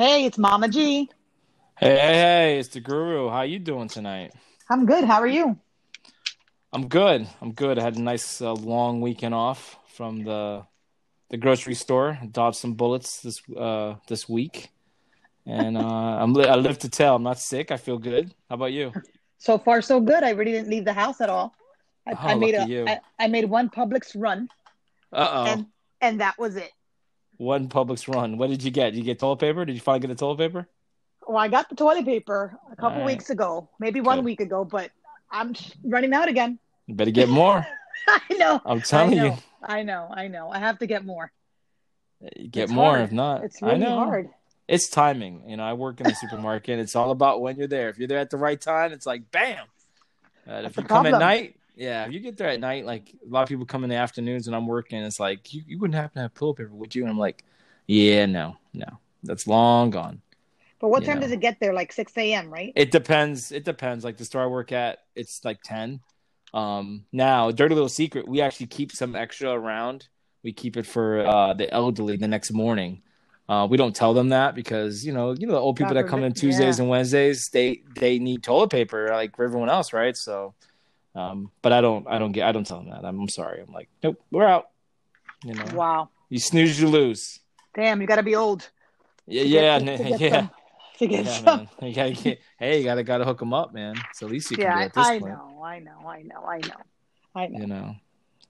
Hey, it's Mama G. Hey, hey, hey, it's the Guru. How you doing tonight? I'm good. How are you? I'm good. I'm good. I had a nice uh, long weekend off from the the grocery store. Dodged some bullets this uh this week, and uh, I'm li- I live to tell. I'm not sick. I feel good. How about you? So far, so good. I really didn't leave the house at all. I, Oh, I made a I, I made one Publix run, Uh oh. and and that was it. One Publix run. What did you get? Did you get toilet paper? Did you finally get the toilet paper? Well, I got the toilet paper a couple right. weeks ago, maybe one Good. week ago, but I'm running out again. You better get more. I know. I'm telling I you. I know. I know. I have to get more. Get It's more. hard. If not, It's really know. hard. It's timing. You know, I work in the supermarket. It's all about when you're there. If you're there at the right time, it's like bam. Uh, if you come at night, yeah, if you get there at night, like a lot of people come in the afternoons and I'm working, it's like you, you wouldn't happen to have toilet paper, would you? And I'm like, yeah, no, no, that's long gone. But what You time know. does it get there? Like 6 a.m., right? It depends. It depends. Like the store I work at, it's like ten. Um, now, dirty little secret, we actually keep some extra around. We keep it for uh, the elderly the next morning. Uh, we don't tell them that because you know, you know, the old people God that come in Tuesdays yeah. and Wednesdays, they they need toilet paper like for everyone else, right? So, um, but I don't, I don't get, I don't tell them that. I'm, I'm sorry. I'm like, nope, we're out. You know, Wow. you snooze, you lose. Damn, you got to be old. Yeah, to yeah, get- to get yeah. some- to get Yeah, some. You gotta get, hey, you gotta gotta hook them up, man. So at least you can Yeah, do I, at this I point. know, I know, I know, I know, I know. you know.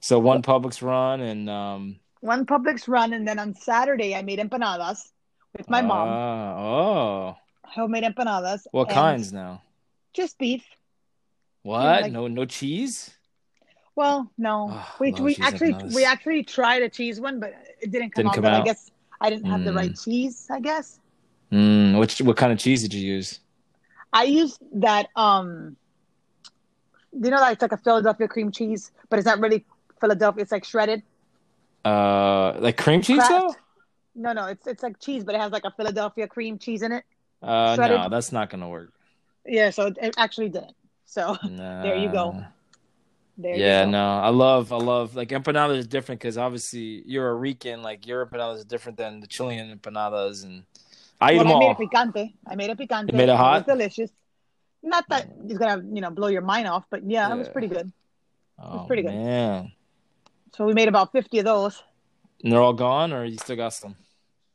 So one Publix run and um One Publix run, and then on Saturday I made empanadas with my mom. ah, Oh, Homemade empanadas. what kinds now? Just beef. What? like- no, no cheese. Well, no, Ah, we we actually we actually tried a cheese one, but it didn't come Didn't out. come good. I guess I didn't have the Mm. right cheese. I guess Mm, which what kind of cheese did you use? I used that. Um, you know, that it's like a Philadelphia cream cheese, but it's not really Philadelphia. It's like shredded. Uh, like cream cheese Kraft. though? No, no, it's it's like cheese, but it has like a Philadelphia cream cheese in it. Uh, Shredded. no, that's not gonna work. Yeah, so it, it actually didn't. So There you go. There. Yeah, you go. no, I love, I love like empanadas is different because obviously you're a Rican, like your empanadas is different than the Chilean empanadas, and I eat them I made all. it picante. I made it picante. You made it hot? was delicious. Not that it's gonna, you know, blow your mind off, but yeah, it was pretty good. Oh it was oh, pretty good. man, So we made about fifty of those. and they're all gone, or you still got some?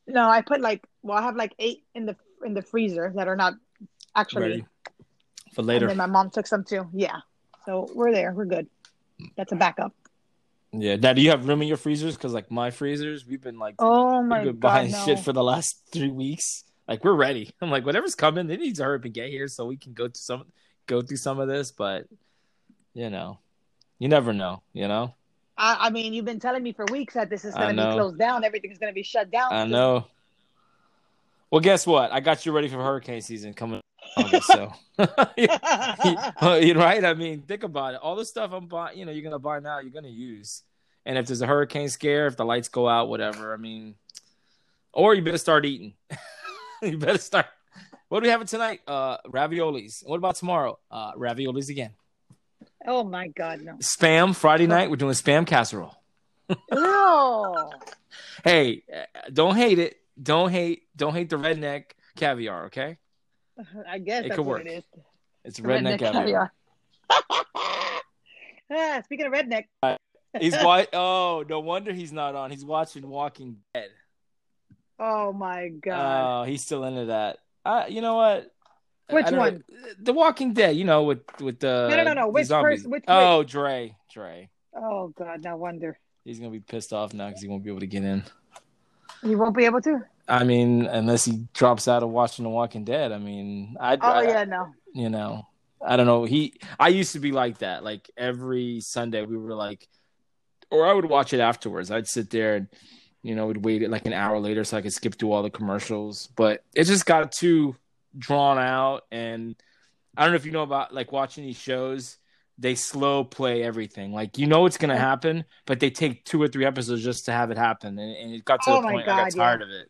No, I put like, well, I have like eight in the in the freezer that are not actually. ready for And later. then my mom took some too. Yeah, so we're there. We're good. That's a backup. Yeah. Now, do you have room in your freezers? Because like my freezers, we've been like Oh my god, buying no. shit for the last three weeks. Like we're ready. I'm like, whatever's coming, it needs to hurry up and get here so we can go to some go through some of this. But you know, you never know. You know. I, I mean, you've been telling me for weeks that this is going to be closed down. Everything's going to be shut down. I know. Well, guess what? I got you ready for hurricane season coming. August, so you're right. I mean, think about it. All the stuff I'm buying, you know, you're gonna buy now, you're gonna use. And if there's a hurricane scare, if the lights go out, whatever. I mean, or you better start eating. you better start. What do we have tonight? Uh, raviolis. What about tomorrow? Uh, raviolis again. oh my god, no. Spam Friday night. We're doing spam casserole. No. Hey, uh, don't hate it. Don't hate. Don't hate the redneck caviar. Okay, I guess It that's could what work. it is. it's redneck, Redneck caviar. ah, speaking of redneck, He's white. Oh, no wonder he's not on. He's watching Walking Dead. oh my god. Oh, he's still into that. Uh, you know what? Which one? know. The Walking Dead. You know, with with the No, no, no, no. the Which zombies. person- which- oh, Dre. Dre. oh god, no wonder. He's gonna be pissed off now because he won't be able to get in. He won't be able to. I mean, unless he drops out of watching The Walking Dead. I mean, I. Oh I, yeah, no. you know i don't know he i used to be like that like every sunday we were like or i would watch it afterwards i'd sit there and you know would wait like an hour later so i could skip through all the commercials but it just got too drawn out and i don't know if you know about like watching these shows they slow play everything like you know it's gonna happen but they take two or three episodes just to have it happen and, and it got to Oh the point i got God, yeah. tired of it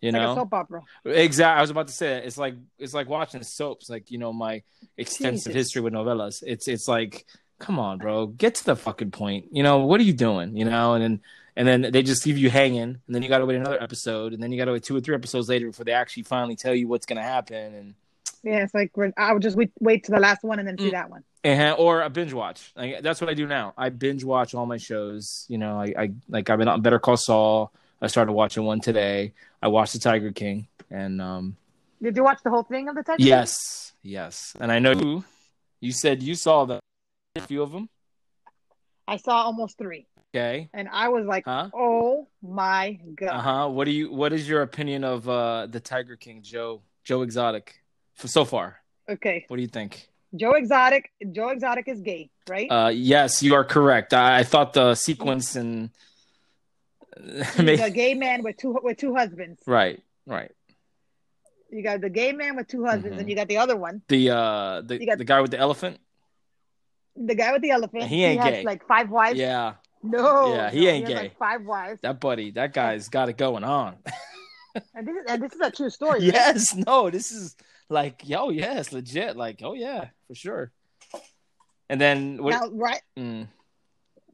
you It's know like a soap opera. Exactly. I was about to say that. It's like it's like watching soaps. Like you know my extensive Jesus. history with novelas. It's it's like come on, bro, get to the fucking point. You know, what are you doing? You know, and then and then they just leave you hanging, and then you got to wait another episode, and then you got to wait two or three episodes later before they actually finally tell you what's gonna happen. And Yeah, it's like I would just wait, wait to the last one and then see Mm. that one. and or a binge watch. Like, that's what I do now. I binge watch all my shows. You know, I, I like I've been on Better Call Saul. I started watching one today. I watched The Tiger King, and um, Did you watch the whole thing of the Tiger? King Yes, yes, and I know you. You said you saw the a few of them. I saw almost three, Okay. and I was like, Huh? "Oh my god!" Uh huh. What do you? What is your opinion of uh the Tiger King, Joe Joe Exotic, for so far? Okay, What do you think? Joe Exotic. Joe Exotic is gay, right? Uh, yes, you are correct. I, I thought the sequence and He's a gay man with two with two husbands. right, right. You got the gay man with two husbands, Mhm. and you got the other one, The uh the You got- the guy with the elephant. the guy with the elephant. He ain't has gay. like five wives. Yeah, No. Yeah, he no, ain't has, gay. Like five wives. that buddy, that guy's got it going on. And this is and this is a true story. right? yes, no, this is like, yo, yes, legit. Like, oh yeah, for sure. And then what? Now, right mm.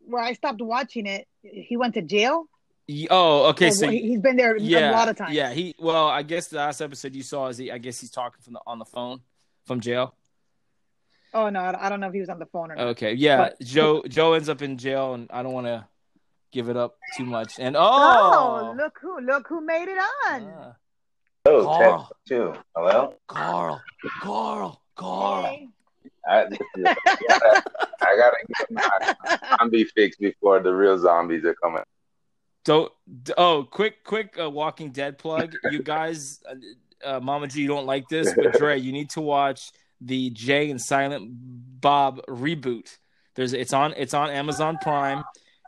where I stopped watching it, he went to jail. Y- Oh, okay. Or So he- he's been there yeah, a lot of times. Yeah, he. Well, I guess the last episode you saw is he. I guess he's talking from the on the phone from jail. Oh no, I I don't know if he was on the phone or not. Okay, yeah. But- Joe Joe ends up in jail, and I don't want to give it up too much. And Oh, oh, look who look who made it on. Ah, Oh, Carl. check two. Hello. Carl, Carl, Carl. Hey. I, this is- I gotta get my zombie fix before the real zombies are coming. Don't. Oh, quick, quick. Uh, Walking Dead plug. You guys, uh, uh, Mama G, you don't like this, but Dre, you need to watch the Jay and Silent Bob reboot. There's it's on it's on Amazon Prime.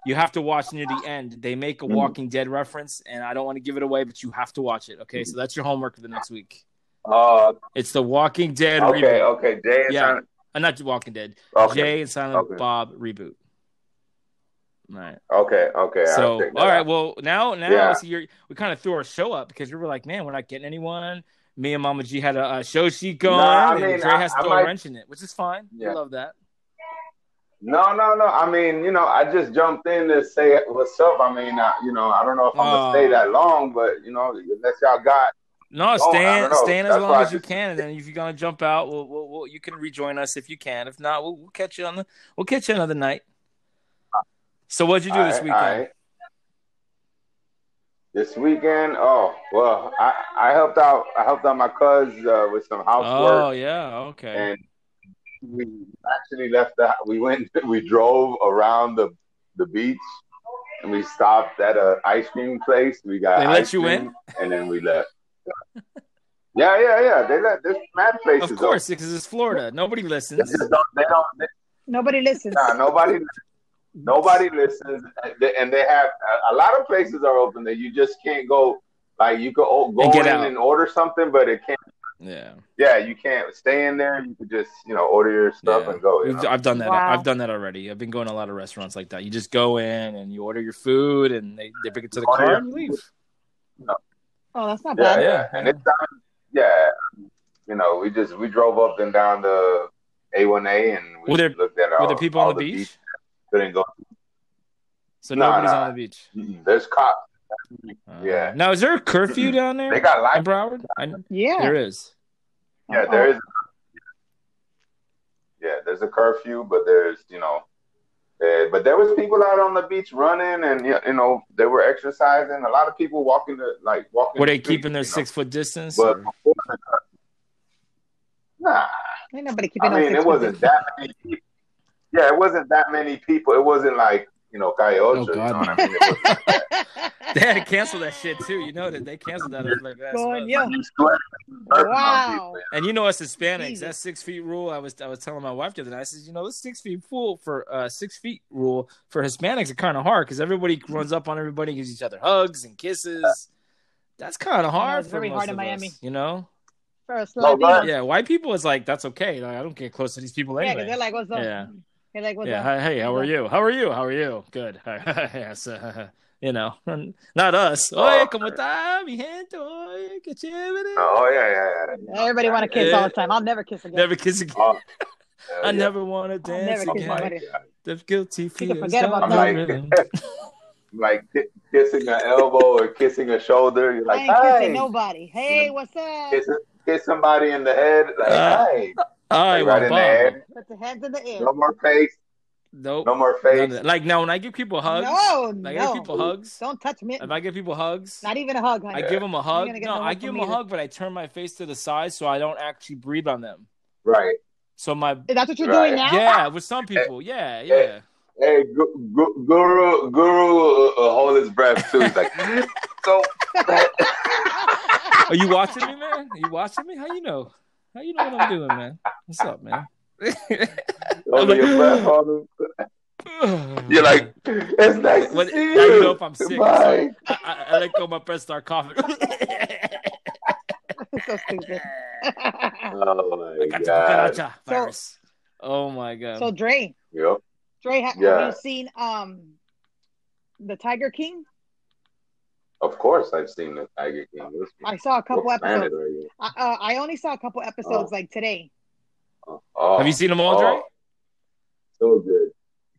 You have to watch near the end. They make a Walking Dead reference, and I don't want to give it away, but you have to watch it. Okay, so that's your homework for the next week. Oh, It's the Walking Dead okay, reboot. okay. Jay Yeah. on- Uh, not Walking Dead. Okay, Jay and Silent Okay. Bob reboot. All right. okay, okay. So, all right. out. Well, now, now Yeah. see, you're, we kind of threw our show up because we were like, man, we're not getting anyone. Me and Mama G had a, a show sheet going, I and mean, Dre has to I- I throw a wrench in it, which is fine. We Yeah. love that. No, no, no. I mean, you know, I just jumped in to say what's up. I mean, I, you know, I don't know if I'm gonna Oh. stay that long, but you know, unless y'all got. No, Oh, I stay in, don't know. stay in as long as you just- can, and then if you're gonna jump out, we'll, we'll, we'll you can rejoin us if you can. If not, we'll, we'll catch you on the we'll catch you another night. So, what'd you do All this weekend? all right. This weekend, oh well, I, I helped out. I helped out my cuz uh, with some housework. Oh yeah, okay. and we actually left the we went we drove around the the beach and we stopped at a ice cream place we got They let ice you cream, in? and then we left yeah yeah yeah they let this mad places of course, because it's Florida. Nobody open. they listens. don't they don't they, Nobody listens. nah, nobody nobody listens and they have a, a lot of places are open that you just can't go like you could go And get in out. and order something but it can't Yeah. yeah you can't stay in there you could just you know order your stuff Yeah. and go you know? I've done that. Wow. I've done that already. I've been going to a lot of restaurants like that. You just go in and you order your food, and they, they bring it to the car and you leave. Oh, that's not Yeah, bad. yeah, Yeah, and it's down, yeah. You know, we just we drove up and down the A1A and we Were there- looked at all. Were there people on all the beach? beaches. Couldn't go. So Nah, nobody's nah. on the beach. Mm-mm. There's cops. Uh, Yeah. Now, is there a curfew down there They got in lights. Broward? I, Yeah. There is. Yeah, there is. Yeah, there's a curfew, but there's you know, uh, but there was people out on the beach running, and you you know they were exercising. A lot of people walking the like walking. Were the they street, keeping their you know. six foot distance? But before the curfew- nah, Ain't nobody keeping I on mean, it wasn't foot that many people. Yeah, it wasn't that many people. It wasn't like, you know, Coyote. Oh, you know God, what I mean? Like they had to cancel that shit too. You know that they canceled that. Like, that's Going, nuts. yo. You sweat, burping on Wow. And you know us Hispanics, Jesus. that six feet rule. I was I was telling my wife the other night. I said, you know, this six feet rule for uh six feet rule for Hispanics are kind of hard because everybody runs up on everybody, gives each other hugs and kisses. That's kind of hard it's for very most hard in of Miami. us, you know. for a No, Latino. Yeah, white people is like that's okay. Like, I don't get close to these people Yeah, 'cause anyway. they're like, what's up? Yeah. They're like, what's yeah, up? hey, how are you? How are you? How are you? Good. yes, uh, you know, not us. Oye, cómo está, mi gente? Oye, qué chévere. Oh, yeah, yeah, yeah. Everybody want to kiss all the time. I'll never kiss again. Never kiss again. Oh, I never want to dance never Oh kiss again. my somebody. The guilty You can feels forget about got that. my. Like ki- kissing an elbow or kissing a shoulder. You're like, I like, ain't kissing nobody. Hey, what's up? kiss, kiss somebody in the head. Like, Uh, hey, All right, right well, in the Bob. head. Put the hands in the air. No more face. Nope. No more face. Like now, when I give people hugs, No, like I give no. people hugs. Don't touch me. If I give people hugs, Not even a hug, honey. I give them a hug. No, no I give from them a hug, but I turn my face to the side so I don't actually breathe on them. Right. So my That's what you're Right. doing now? yeah, with some people, yeah, yeah. Hey, Gu- Gu- Guru, Guru, uh, uh, hold his breath too. He's like, so. Are you watching me, man? Are you watching me? How you know? How you know what I'm doing, man? What's up, man? Hold your breath. You're like, it's nice to What- see you. you know if I'm sick. Bye. I, I, I let go of my breath, start coughing. so stupid. Oh my I got the god. cucaracha virus. Oh my god. so Dre, Yep. Dre, ha- Yeah. have you seen um the Tiger King? Of course, I've seen the Tiger King. This I saw a couple episodes. I, uh, I only saw a couple episodes like today. Oh, Have you seen them all, Dre? oh, So good.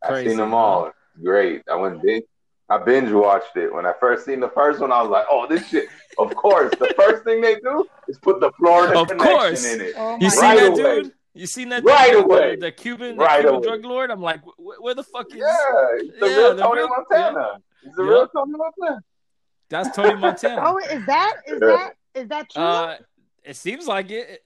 I've seen them all. Great. I went binge. I binge watched it. When I first seen the first one, I was like, "Oh, this shit." Of course, the first thing they do is put the Florida Of connection course. in it. Oh You my seen Right that away. dude? You seen that Right dude? away. The, the Cuban, the Right Cuban away. drug lord? I'm like, where the fuck is Yeah, it's the Yeah, real Tony real- Montana. It's the Yeah. real Tony Montana. That's Tony Montana. Oh, is that is that is that true? uh, it seems like it.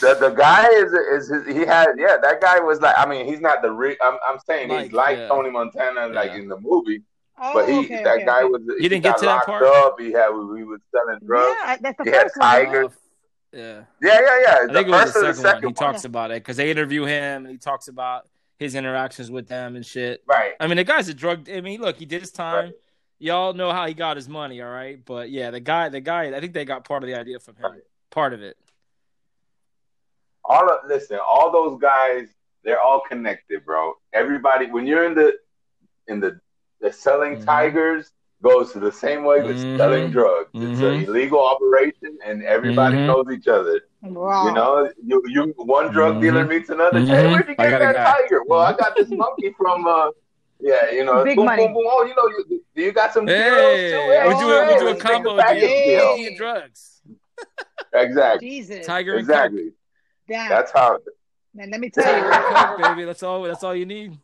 The the guy is is his, he had yeah that guy was like I mean he's not the real I'm I'm saying Like, he's like yeah. Tony Montana like Yeah. in the movie oh, but he okay, that okay, guy okay. was You didn't get got to that locked part? up he had he was selling drugs Yeah, that's the He had first one. Uh, yeah. yeah yeah yeah I the think it was the second, the second one. He one talks about it because they interview him and he talks about his interactions with them and shit. right I mean, the guy's a drug. I mean, look, he did his time. Right. Y'all know how he got his money, all right? But yeah, the guy, the guy, I think they got part of the idea from him. Part of it. all of listen all those guys they're all connected bro everybody when you're in the in the the selling Mhm. tigers goes to the same way with Mhm. selling drugs it's an illegal operation and everybody Mhm. knows each other Wow. You know, you, you one drug dealer meets another. Hey, Mhm. where'd you get that guy. tiger? Well, I got this monkey from. uh Yeah, you know, Big boom, money. boom, boom. Oh, you know, you, you got some Hey, zeros too. Hey, we do, hey, we do a combo the package deal. Hey. deal. and drugs. Exactly, Jesus. Tiger exactly. Damn. That's how. Man, let me tell you. Coke, baby. That's all. That's all you need.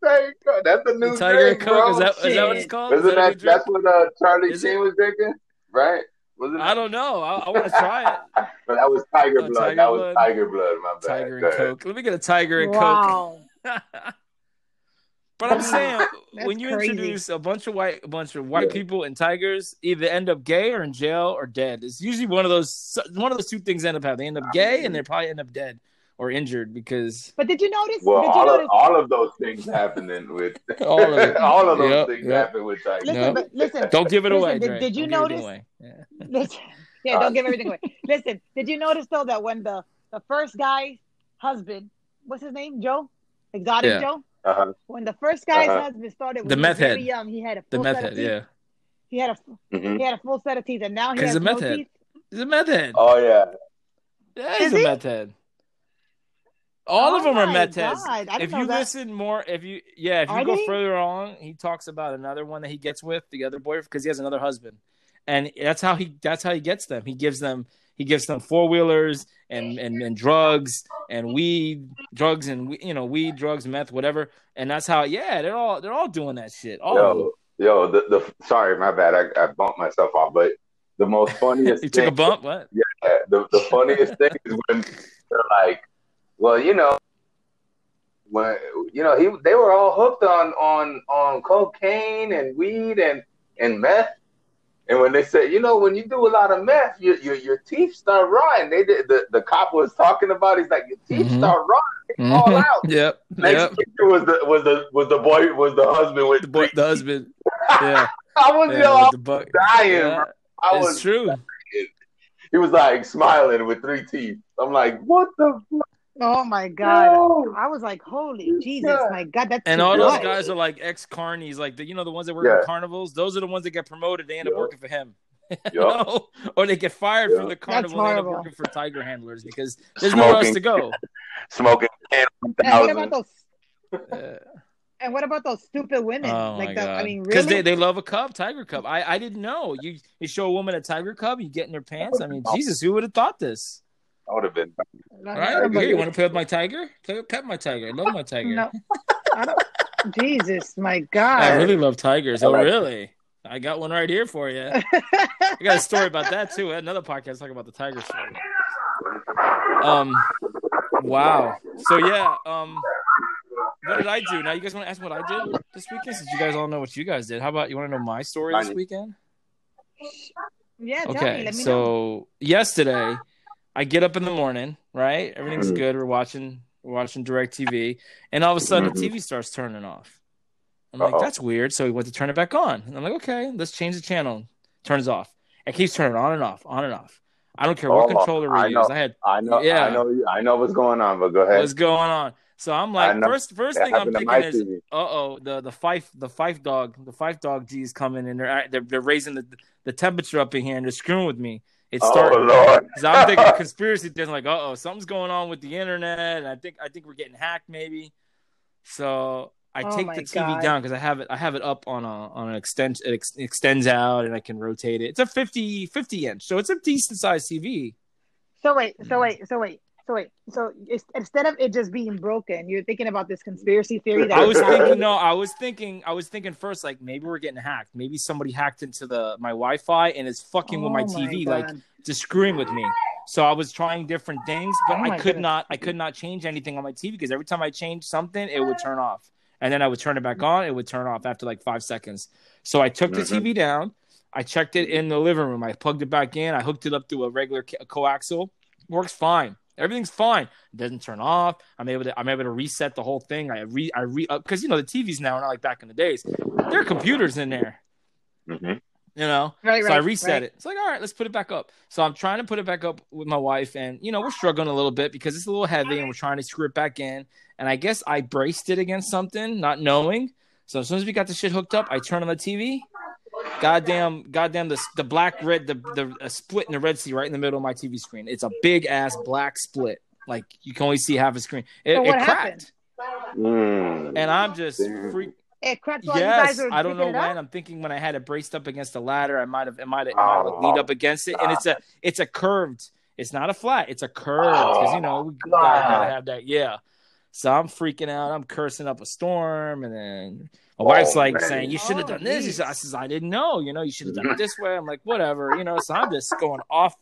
There. That's the new Tiger drink, and Coke. bro. Is that is that what it's called? Is Isn't that that that's what uh, Charlie Is Sheen it? was drinking, right? Wasn't I don't know. I, I want to try it. But that was Tiger Oh, Blood. Tiger that was Tiger Blood. My bad. Tiger and. Coke. Let me get a Tiger and Wow. Coke. but I'm saying when you crazy. introduce a bunch of white, a bunch of white Yeah. people and tigers, either end up gay or in jail or dead. It's usually one of those. One of those two things end up happening. They end up gay and they probably end up dead or injured because But did you notice? Well, did you all of all of those things happening with All of it. all of those Yep, things yep. happen with Tiger. listen, Nope. but listen. don't give it Listen, away. did- did you Don't give it notice- away. Yeah. listen yeah, don't give everything away. Listen, did you notice though that when the the first guy husband, what's his name, Joe, Exotic Yeah. Joe, Uh-huh. when the first guy's Uh-huh. husband started, when The he was meth very head. young, he had a The full meth set head, of teeth. yeah. He had a Mhm. he had a full set of teeth, and now he 'Cause has he's a no meth head. teeth. He's a meth head. Oh yeah. Yeah, he's Is a he? meth head. All of Oh them are my meth heads. God, I didn't If you that. listen more, if you yeah, if you Are go they? further on, he talks about another one that he gets with the other boy because he has another husband, and that's how he that's how he gets them. He gives them he gives them four wheelers and, and and drugs and weed, drugs and you know weed, drugs, meth, whatever, and that's how yeah they're all they're all doing that shit. All. Yo, yo, the, the sorry, my bad. I, I bumped myself off, but the most funniest You took a thing, bump. What? yeah, the, the funniest thing is when they're like, well, you know, when you know he they were all hooked on on on cocaine and weed and and meth. And when they said, you know, when you do a lot of meth, your your, your teeth start rotting. They did the, the cop was talking about. He's like, your teeth Mhm. start rotting. Fall Mhm. out. Yep. Next Yep. picture was the was the was the boy was the husband with The, boy, the husband. Yeah. I was yeah yo, I was dying. Yeah. I it's was. true. He was like smiling with three teeth. I'm like, what the? Fuck? Oh my god! No. I was like, holy Jesus, suck. my god, that's And all those guys are like ex carnies, like the you know the ones that work Yeah. at carnivals. Those are the ones that get promoted. They end up Yeah. working for him. You know? Or they get fired from the carnival and end up working for tiger handlers because there's nowhere else to go. Smoking And what about those? Uh, And what about those stupid women? Oh like my the, god! I mean, because really? they, they love a cub, tiger cub. I, I didn't know. You you show a woman a tiger cub, you get in their pants. I mean, Jesus, who would have thought this? I would have been. Not All right, somebody- here, you want to play with my tiger? Play with pet my tiger. I love my tiger. No, I don't. Jesus, my God! I really love tigers. Oh, really? I got one right here for you. I got a story about that too. Another podcast talking about the tiger story. Um, wow. So yeah. Um, what did I do? Now you guys want to ask what I did this weekend? Since you guys all know what you guys did, how about you want to know my story this weekend? yeah, tell me. Okay, Let me know. so yesterday I get up in the morning, right? Everything's Mhm. good. We're watching we're watching DirecTV, and all of a sudden the TV starts turning off. I'm like, Uh-oh. that's weird. So we went to turn it back on. And I'm like, okay, let's change the channel. Turns off. It keeps turning on and off, on and off. I don't care what Oh, controller we I use. know. I had I know. Yeah. I know. I know what's going on, but go ahead. what's going on. So I'm like, first first That thing I'm thinking is, uh oh, the the fife the fife dog the fife dog G's coming and they're they're, they're raising the the temperature up in here and they're screwing with me. It's Oh starting. Lord. So I'm thinking conspiracy theories. Like, uh oh, something's going on with the internet, and I think I think we're getting hacked, maybe. So I Oh take the TV God. down because I have it. I have it up on a on an extend. It ex- extends out, and I can rotate it. It's a 50, 50 inch, so it's a decent sized TV. So wait, so wait, so wait, so wait. So instead of it just being broken, you're thinking about this conspiracy theory that I was it's thinking, no, I was thinking, I was thinking first, like maybe we're getting hacked. Maybe somebody hacked into the my Wi-Fi and is fucking with my Oh TV, God. like just screwing with me. So I was trying different things, but Oh I could goodness. not I could not change anything on my TV because every time I changed something, it would turn off. And then I would turn it back on, it would turn off after like five seconds. So I took the Mhm. TV down, I checked it in the living room, I plugged it back in, I hooked it up to a regular coaxial. Works fine. Everything's fine. It doesn't turn off. I'm able to I'm able to reset the whole thing. I re I re because you know the TVs now are not like back in the days. There are computers in there hmm you know. Right, so I reset right. it. It's like, all right, let's put it back up. So I'm trying to put it back up with my wife, and you know, we're struggling a little bit because it's a little heavy, and we're trying to screw it back in. And I guess I braced it against something, not knowing. So as soon as we got the shit hooked up, I turn on the TV. Goddamn, goddamn, the the black red, the the a split in the red sea right in the middle of my TV screen. It's a big ass black split. Like you can only see half a screen. It, So it what cracked, happened? Mm. and I'm just Damn. freak. It cracked while you guys Yes, I don't know picking when. I'm thinking when I had it braced up against the ladder, I might have it might have Oh, leaned up against it, and it's a it's a curved. It's not a flat. It's a curved because you know we gotta, gotta have that. Yeah. So I'm freaking out. I'm cursing up a storm, and then my Oh, wife's like man. saying, "You should have Oh, done this." Geez. I says, "I didn't know. You know, you should have done it this way." I'm like, "Whatever." You know. So I'm just going off.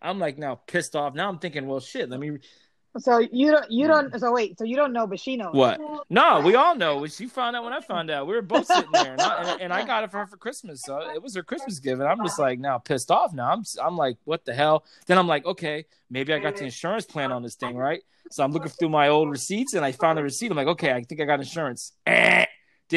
I'm like now pissed off. Now I'm thinking, well, shit. Let me So you don't, you don't. So wait, so you don't know, but she knows. What? No, we all know. She found out when I found out. We were both sitting there, and, I, and, and I got it for her for Christmas. So it was her Christmas gift. And I'm just like now pissed off. Now I'm I'm like, what the hell? Then I'm like, okay, maybe I got the insurance plan on this thing, right? So I'm looking through my old receipts, and I found the receipt. I'm like, okay, I think I got insurance. Eh,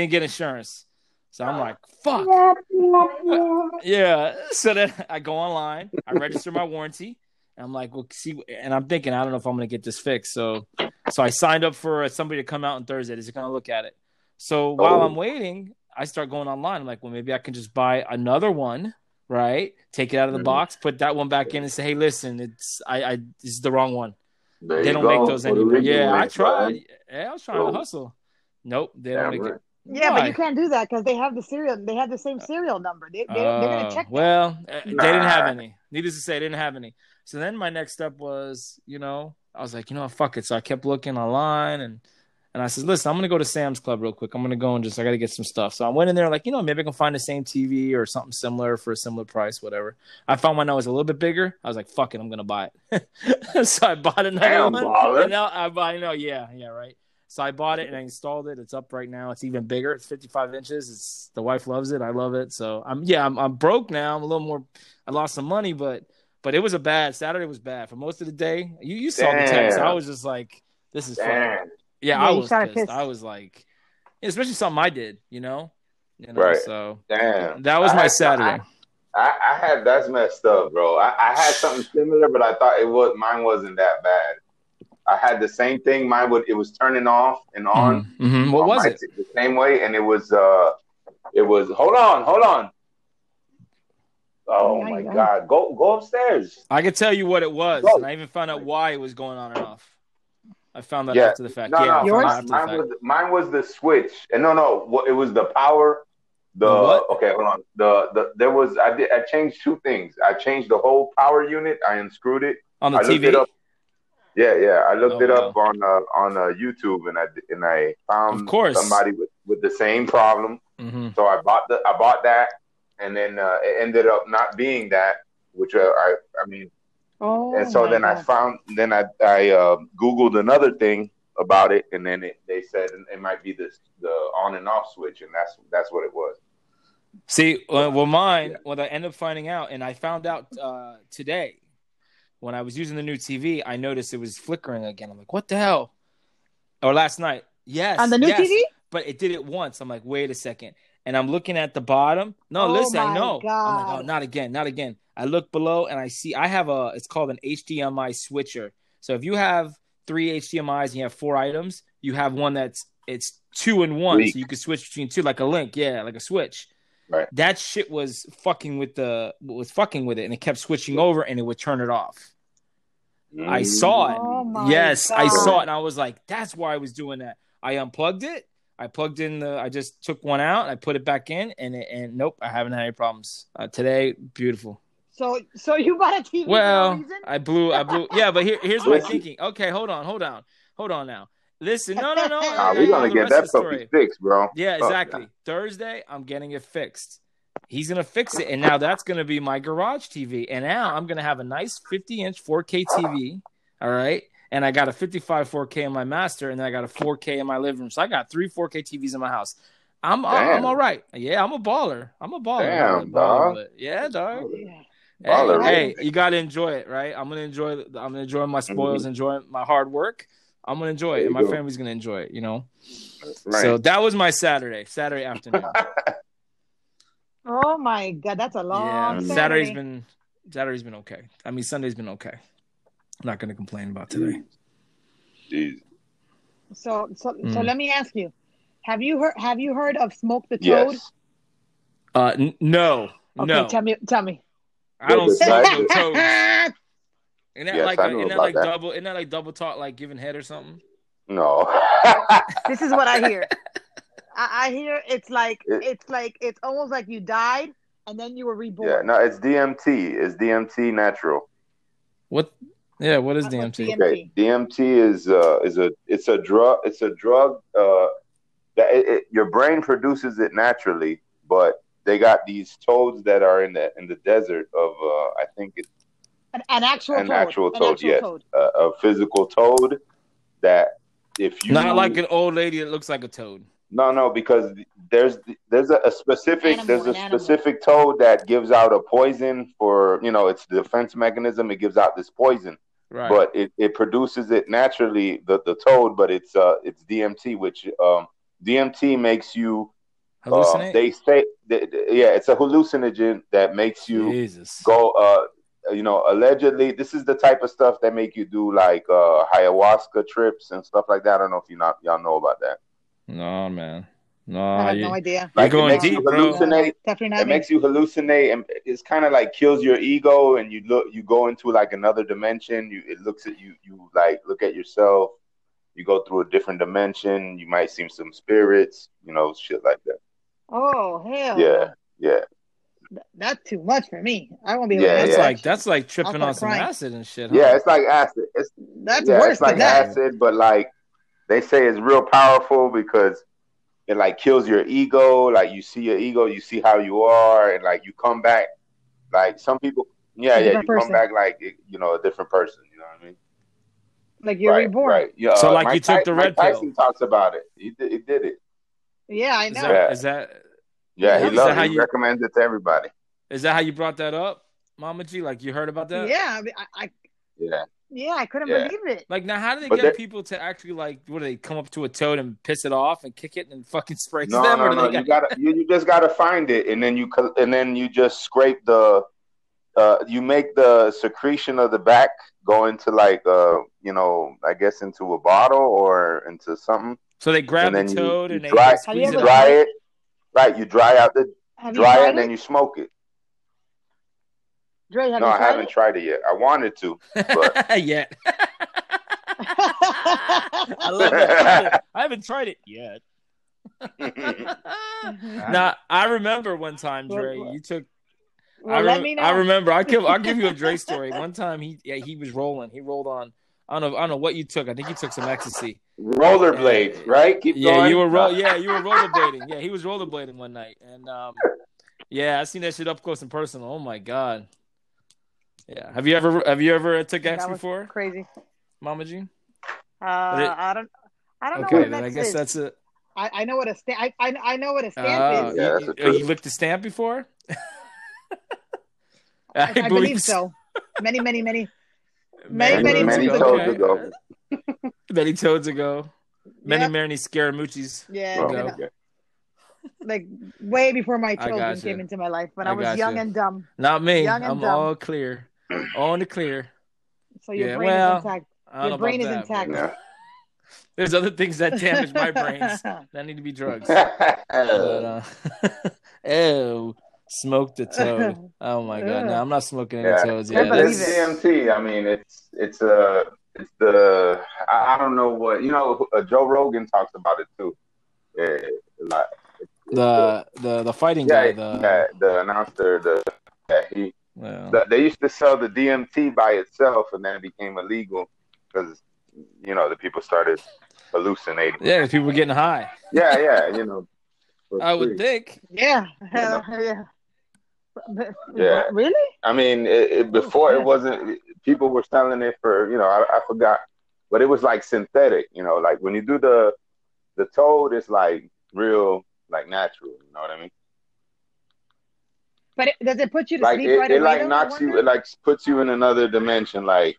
didn't get insurance. So I'm like, fuck. Yeah. So then I go online, I register my warranty. And I'm like, well, see, and I'm thinking, I don't know if I'm gonna get this fixed. So, so I signed up for somebody to come out on Thursday. Is gonna look at it? So while Oh. I'm waiting, I start going online. I'm like, well, maybe I can just buy another one, right? Take it out of the Mhm. box, put that one back in, and say, hey, listen, it's I, I this is the wrong one. There They don't go. make those anymore. Yeah, I tried. Yeah, I was trying Oh. to hustle. Nope, they don't Damn make right. it. Yeah, but you can't do that because they have the serial. They have the same serial number. They, they they're gonna Oh, check. that. well, uh, they didn't have any. Needless to say, they didn't have any. So then my next step was, you know, I was like, you know, what, fuck it. So I kept looking online and and I said, listen, I'm gonna go to Sam's Club real quick. I'm gonna go and just I gotta get some stuff. So I went in there like, you know, maybe I can find the same TV or something similar for a similar price, whatever. I found one that was a little bit bigger. I was like, fuck it, I'm gonna buy it. so I bought another Damn, one. baller. And now I buy, you know, yeah, yeah, right. So I bought it and I installed it. It's up right now. It's even bigger. It's 55 inches. It's the wife loves it. I love it. So I'm yeah, I'm I'm broke now. I'm a little more. I lost some money, but but it was a bad Saturday. Was bad for most of the day. You you saw the text. I was just like, this is fucking. Yeah, Yeah, I was pissed. pissed. I was like, especially something I did. You know, you know. Right. So Damn. that was I my had- Saturday. I, I had that's messed up, bro. I, I had something similar, but I thought it was mine wasn't that bad. I had the same thing. Mine would it was turning off and on. Mhm, mhm. What on was it? t- The same way, and it was uh, it was hold on, hold on. Oh Yeah, my yeah. god. Go go upstairs. I can tell you what it was, Go. and I even found out why it was going on and off. I found that Yeah. after the fact. No, yeah, no, found Yours? out after the mine fact. was mine was the switch. And no, no, it was the power. The, The what? okay, hold on. The the there was I did I changed two things. I changed the whole power unit. I unscrewed it. on the I looked TV. It up. Yeah, yeah. I looked Oh, it up on uh, on uh, YouTube and I and I found Of course. somebody with, with the same problem. hmm So I bought the I bought that, and then uh, it ended up not being that, which uh, I I mean, Oh, and so my then I found then I I uh, googled another thing about it, and then it, they said it might be this the on and off switch, and that's that's what it was. See, uh, well, mine, Yeah. what I ended up finding out, and I found out uh, today when I was using the new TV, I noticed it was flickering again. I'm like, what the hell? Or last night. Yes. on the new yes. TV. But it did it once. I'm like, wait a second. And I'm looking at the bottom. No, Oh listen, I my know. I'm like, oh, God. oh, not again, not again. I look below and I see I have a it's called an HDMI switcher. So if you have three HDMIs and you have four items, you have one that's it's two and one. Weak. So you can switch between two, like a link, yeah, like a switch. Right. That shit was fucking with the was fucking with it and it kept switching over and it would turn it off. I saw it. Oh my Yes, I saw it, and I was like, "That's why I was doing that." I unplugged it. I plugged in the. I just took one out. I put it back in, and it, and nope, I haven't had any problems uh, today. Beautiful. So, so you bought a TV Well, reason? I blew. I blew. Yeah, but here, here's my Listen. thinking. Okay, hold on, hold on, hold on. Now, listen. No, no, no. Nah, I- we're gonna get that puppy fixed, bro. Yeah, Fuck exactly. Thursday, I'm getting it fixed. He's gonna fix it, and now that's gonna be my garage TV. And now I'm gonna have a nice 50 inch 4K TV. All right, and I got a 55 4K in my master, and then I got a 4K in my living room. So I got three 4K TVs in my house. I'm I'm, all right. Yeah, I'm a baller. I'm a baller. Damn, I'm a baller, dog. yeah, dog. Yeah. Hey, Baller, hey, right? you gotta enjoy it, right? I'm gonna enjoy. I'm gonna enjoy my spoils, enjoy my hard work. I'm gonna enjoy Mm-hmm. It, and my go. family's gonna enjoy it. You know. Right. So that was my Saturday, Saturday afternoon. Oh my God, that's a yeah, long Saturday's Saturday. been Saturday's been okay. I mean, Sunday's been okay. I'm not gonna complain about today. Jeez. So, so, so Mm. let me ask you: Have you heard? Have you heard of Smoke the Toad? Yes. Uh, n- no, Okay, no, tell me, tell me. I don't smoke type- no toads. Isn't that Yes, like I a, isn't that like that. double? Isn't that like double talk, like giving head or something? No. this is what I hear. I, I hear it's like It- it's like it's almost like you died and then you were reborn. yeah, no, it's DMT. It's DMT natural. What? Yeah, what is DMT? DMT. Okay, DMT is uh is a it's a drug it's a drug uh that it, it, your brain produces it naturally, but they got these toads that are in the in the desert of uh I think it's An, an actual An toad. actual An toad, actual yes. toad. a, a physical toad that if you Not like an old lady that looks like a toad. No, no, because there's there's a, a specific Animal, there's a an animal. specific toad that gives out a poison for you know its defense mechanism. It gives out this poison, Right. but it, it produces it naturally the, the toad, but it's uh it's DMT, which um DMT makes you uh, hallucinate. they say that, yeah it's a hallucinogen that makes you Jesus. go uh you know allegedly this is the type of stuff that make you do like uh ayahuasca trips and stuff like that. I don't know if you not y'all know about that. No, man. No, I No, have you, no idea. Like going it makes deep, you bro. hallucinate. Definitely not it me. makes you hallucinate and it's kind of like kills your ego and you look you go into like another dimension you it looks at you you like look at yourself you go through a different dimension you might see some spirits you know shit like that Oh hell. yeah yeah Th- That's too much for me. I won't be able Yeah, to that's handle like that's like tripping on some crying. acid and shit. Huh? yeah it's like acid it's That's yeah worse it's like than that. acid but like they say it's real powerful because it like kills your ego like you see your ego you see how you are and like you come back like some people yeah yeah you person. come back like you know a different person you know what i mean Like you're right, reborn. Right. Yeah. So, uh, like, Mike you took Ty- the Mike red pill. Tyson talks about it. He did, he did it. Yeah, I Is know. that, Yeah. is that Yeah, Yeah. he Is loves that how. He you- recommends it to everybody. is that how you brought that up, Mama G? Like you heard about that? Yeah, I, mean, I, I Yeah. Yeah, I couldn't Yeah. believe it. Like now, how do they But get there- people to actually like? What do they come up to a toad and piss it off and kick it and fucking spray No, them? no, or do no. they You gotta, you, you just gotta find it, and then you, and then you just scrape the, uh, you make the secretion of the back go into like, uh, you know, I guess into a bottle or into something, so they grab and the then you- toad you and they dry- you it dry it, right? You dry out the, Have dry it, and then you smoke it. Dre, have no, you I haven't tried it yet. I wanted to. But- yet. I love that. I haven't tried it yet. now I remember one time, Dre. You took. well, I, let me know. I remember. I give. I'll give you a Dre story. One time, he yeah, he was rolling. He rolled on. I don't know. I don't know what you took. I think you took some ecstasy. Rollerblades, right? Keep Yeah, going. you were roll. Yeah, you were rollerblading. Yeah, he was rollerblading one night, and um, yeah, I seen that shit up close and personal. Oh my god. Yeah. Have you ever have you ever took X That was before, Crazy. Mama G? Uh, it- I don't. I don't know Okay, what then I guess is. that's it. I, I know what a stamp. I, I I know what a stamp Uh, is. Yeah, that's you, you, you licked a stamp before? I, I believe so. Many, many, many. Many, Many, many many toads toes ago. Many toads ago. Many, Yep. many Scaramucci's. Yeah, Oh, Go. you know, okay. like way before my children gotcha. came into my life when I, I was young and dumb. Not me. Young and I'm dumb. all clear. All in the clear. So your Yeah, brain well, is intact. Your brain is that, intact. but There's other things that damage my brains that need to be drugs. But, uh, ew, smoked a toad. Oh my god! No, I'm not smoking any yeah, toads I yet. believe this That's- DMT. I mean, it's it's uh it's the I, I don't know what you know. Uh, Joe Rogan talks about it too. Yeah, like, the the the fighting yeah, guy. The yeah, the announcer, the yeah, he well, the, they used to sell the DMT by itself, and then it became illegal because you know the people started hallucinating. yeah, 'cause people were getting high. yeah, yeah, you know. for I would think. Yeah, yeah. yeah. But- Yeah. Really? I mean, it, it, before it wasn't. People were selling it for you know I, I forgot, but it was like synthetic. You know, like when you do the the toad, it's like real, like natural. You know what I mean? But it, does it put you to Like sleep it, right it away? like though, I knocks you. It like puts you in another dimension. Like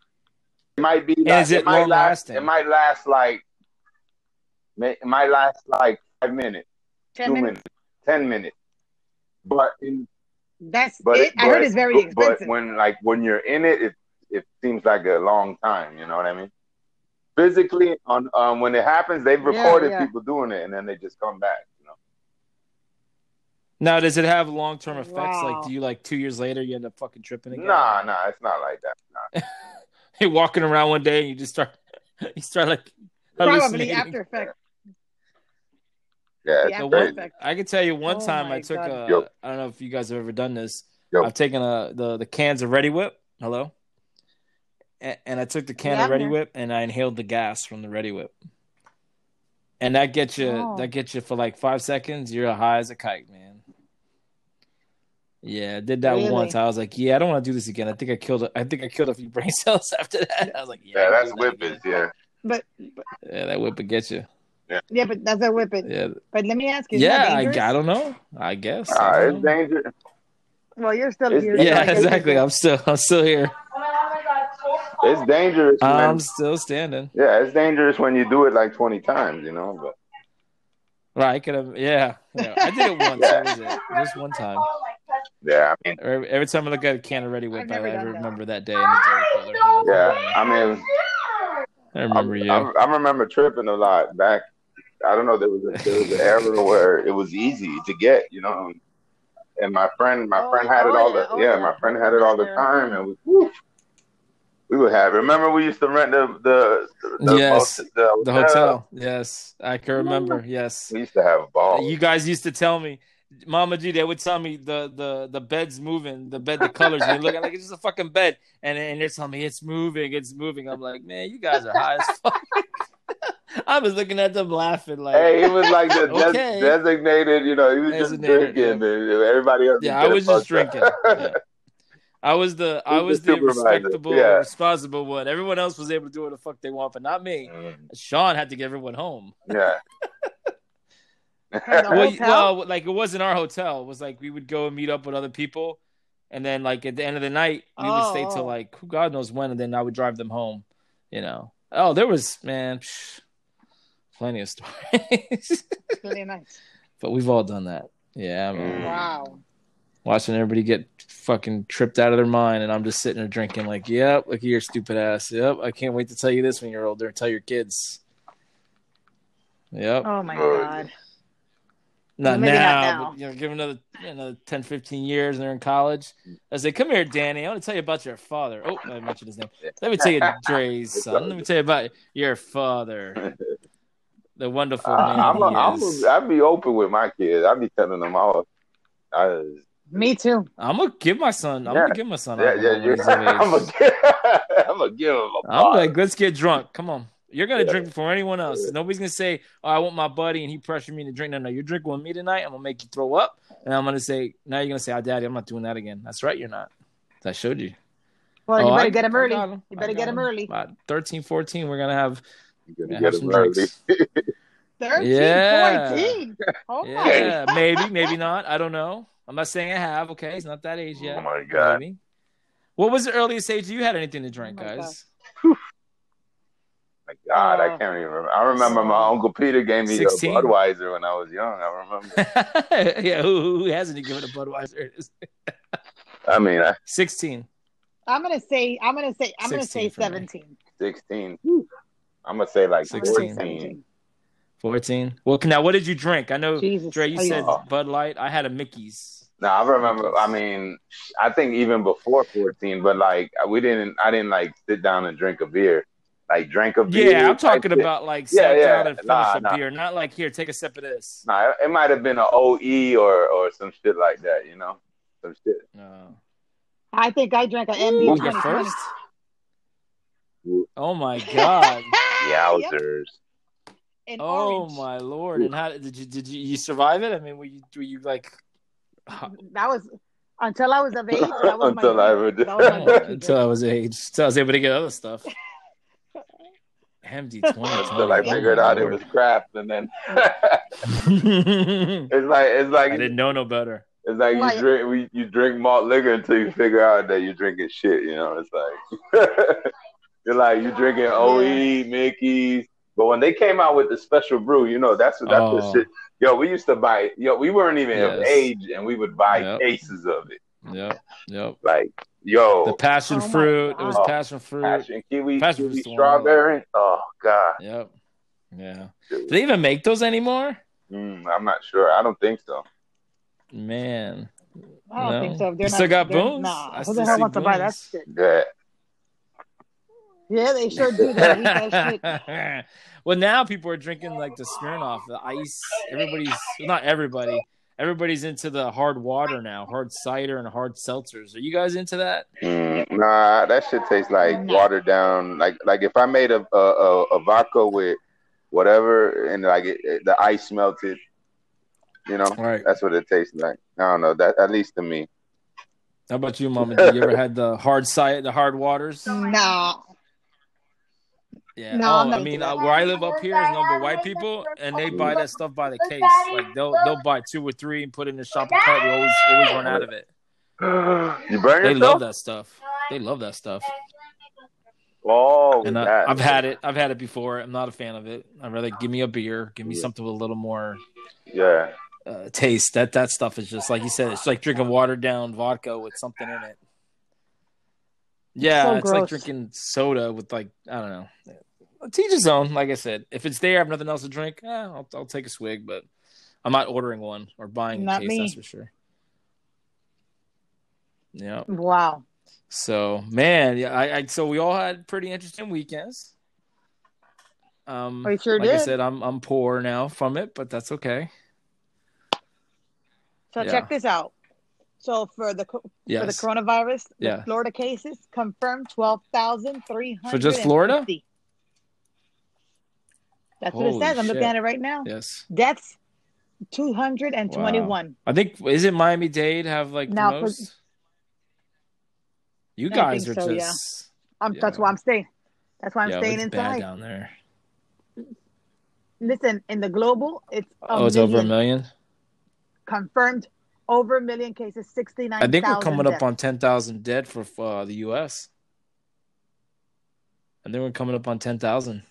it might be. Like, is it might long last. lasting? It might last like. may- It might last like five minutes, Ten two minutes. minutes, ten minutes. But in That's but it. I heard it's very but expensive. when like when you're in it, it it seems like a long time. You know what I mean? Physically, on um, when it happens, they've Yeah, recorded yeah. people doing it, and then they just come back. You know? Now, does it have long term effects? Wow. Like, do you like two years later you end up fucking tripping again? Nah, nah, it's not like that. Nah. You're walking around one day and you just start, you start like Probably hallucinating. after effect. Yeah, The it's after one, effect. I can tell you one Oh time I took God. a. Yo. I don't know if you guys have ever done this. Yo. I've taken a the the cans of Reddi-wip. Hello. And, and I took the can Yeah, of Ready here. Whip and I inhaled the gas from the Reddi-wip. And that gets you. Oh. That gets you for like five seconds. You're high as a kite, man. Yeah, I did that Really? once. I was like, yeah, I don't want to do this again. I think I killed. I think I killed a few brain cells after that. I was like, yeah, Yeah, that's can do that whippets. Yeah, But Yeah, that whip will get you. yeah, but that's a whip it. Yeah, But let me ask you, yeah. I. I don't know. I guess. uh, I it's dangerous. Well, you're still It's- here. Yeah, guess exactly. I'm still. I'm still here. It's dangerous. when- I'm still standing. yeah, it's dangerous when you do it like twenty times. You know, but Right, I could have. Yeah, yeah. I did it once. That was it. Just one time. Yeah, I mean, Every, every time I look at a can of Ready I've Whip, I, never I done that. remember that day in the yeah, I mean, I remember you. I, I remember tripping a lot back. I don't know. There was a, there was an era where it was easy to get, you know. And my friend, my Oh, friend had it oh, all yeah, the oh, yeah, yeah. my friend had it all the time, and we woo, we would have. it. Remember, we used to rent the the, the Yes, the, the hotel. Yes, I can remember. Yes, We used to have balls. you guys used to tell me, Mama G. They would tell me the the the bed's moving, the bed, the colors. And you look like it's just a fucking bed, and and they're telling me it's moving, it's moving. I'm like, man, you guys are high as fuck. I was looking at them laughing like, Hey, he was like the des- designated, you know, he was Designated, just drinking, and everybody else. Yeah, I was just drinking. Yeah. I was the I was the the respectable, Yeah. responsible one. Everyone else was able to do what the fuck they want, but not me. Mm, Sean had to get everyone home. Yeah. Well, well, like it wasn't our hotel. It was like we would go and meet up with other people, and then like at the end of the night, we would stay Oh, till oh. like who God knows when, and then I would drive them home. You know. Oh, there was man, psh, plenty of stories, Really nice. but we've all done that. Yeah, man. Wow. watching everybody get fucking tripped out of their mind, and I'm just sitting there drinking, like, yep, look at your stupid ass. Yep, I can't wait to tell you this when you're older. And tell your kids. Yep. Oh my Oh, god. Not Maybe not now, now. but you know, give them another another 10, 15 years and they're in college. I say, come here, Danny. I want to tell you about your father. Oh, I mentioned his name. Let me tell you Dre's son. Let me tell you about your father. The wonderful I, man I'm, a, he I'm is. a, I'd be open with my kids. I'd be telling them all. I, Me too. I'm gonna give my son. I'm Yeah. gonna give my son. yeah, yeah, alcohol when yeah. he's of age. I'm gonna give him. a I'm bar. like, let's get drunk. Come on. You're gonna Yeah. drink before anyone else. Nobody's gonna say, "Oh, I want my buddy," and he pressured me to drink. No, no, you're drinking with me tonight. I'm gonna make you throw up, and I'm gonna say, now you're gonna say, "Oh, daddy, I'm not doing that again." That's right, you're not. I showed you. Well, Oh, you better I- get him early. him. You better get him him. early. About 13, 14, we're gonna have You're Yeah, gonna have some early. drinks. 13, Yeah. 14. Oh my yeah, maybe, maybe not. I don't know. I'm not saying I have. Okay, it's not that age yet. Oh my god. Maybe. What was the earliest age you had anything to drink, Oh my guys? My God, I Uh, can't even remember. I remember my uncle Peter gave me 16. a Budweiser when I was young. I remember. yeah, who, who hasn't given a Budweiser? I mean, I, 16. I'm gonna say. I'm gonna say. I'm gonna say for me. 17. 16. I'm gonna say like 16. 14. 14. Well, now what did you drink? I know, Jesus. Dre, you Oh, said yeah. Bud Light. I had a Mickey's. No, I remember. I mean, I think even before 14, but like we didn't. I didn't like sit down and drink a beer. Like drink a beer. Yeah, I'm talking shit. about like Yeah, sat yeah. down and finish Nah, a nah. beer, not like here, take a sip of this. Nah, it, it might have been an OE or or some shit like that. You know, some shit. No. I think I drank an MD Ooh, first? Oh my god! Yep, Yowzers. in Oh orange. my lord! And how did you did you, you survive it? I mean, were you were you like That was until I was of age. That was my Until I drink. ever did. That was my until I was age, until I was able to get other stuff. MD twenty. Until I figured out it was crap, and then it's like it's like I didn't know no better. It's like Like- you drink you drink malt liquor until you figure out that you're drinking shit. You know, it's like you're like you drinking OE, Mickey's. But when they came out with the special brew, you know that's that's Oh. the shit. Yo, we used to buy. Yo, we weren't even of age, and we would buy Yep. cases of it. Yep, yep. Like, yo, The passion Oh fruit. It was passion fruit. passion kiwi, Passion kiwi fruit's strawberry. Oh God, Yep. Yeah. Do they even make those anymore? mm, I'm not sure. I don't think so. Man. I don't No. think so. They're You not, still got they're- Nah, I who the hell wants to buy that shit? Yeah, Yeah, they sure do. They that well, now people are drinking like the Smirnoff, the ice. Everybody's well, not everybody. Everybody's into the hard water now, hard cider and hard seltzers. Are you guys into that? Mm, nah, that shit tastes like No. watered down. Like like if I made a a, a, a vodka with whatever and like it, it- the ice melted, you know, All right. that's what it tastes like. I don't know that at least to me. How about you, Mama? Did you ever had the hard cider, the hard waters? Nah. Yeah. No, oh, I'm not I mean, uh, where I live up here is number white people, and they buy that stuff by the case. Like they'll they'll buy two or three and put it in the shopping cart. We always always run out of it. you burn They yourself? love that stuff. They love that stuff. Oh, And. I, I've had it. I've had it before. I'm not a fan of it. I'd rather give me a beer, give me Yeah. something with a little more Yeah, uh, taste. That that stuff is just like you said. It's like drinking watered down vodka with something in it. Yeah, So it's like drinking soda with like I don't know. Teach his own. Like I said, if it's there, I have nothing else to drink. Eh, I'll, I'll take a swig, but I'm not ordering one or buying a case. me. That's for sure. Yeah. Wow. So man, yeah, I, I so we all had pretty interesting weekends. Um, We sure like I said, I'm I'm poor now from it, but that's okay. So Yeah. check this out. So for the co- for the Yes. coronavirus, the Yeah. Florida cases confirmed twelve thousand three hundred. For just Florida? That's what it Holy says. I'm looking at it right now. Yes. Deaths, two hundred and twenty-one. I think is it Miami Dade have like Now, most? You guys are so, just I'm Yeah. That's why I'm staying. That's why I'm yeah, staying it's bad inside. down there. Listen, in the global, it's Oh, it's over a million. confirmed. Over a million cases, sixty-nine. I think we're coming up on ten thousand dead for uh, the U.S. I think we're coming up on ten thousand.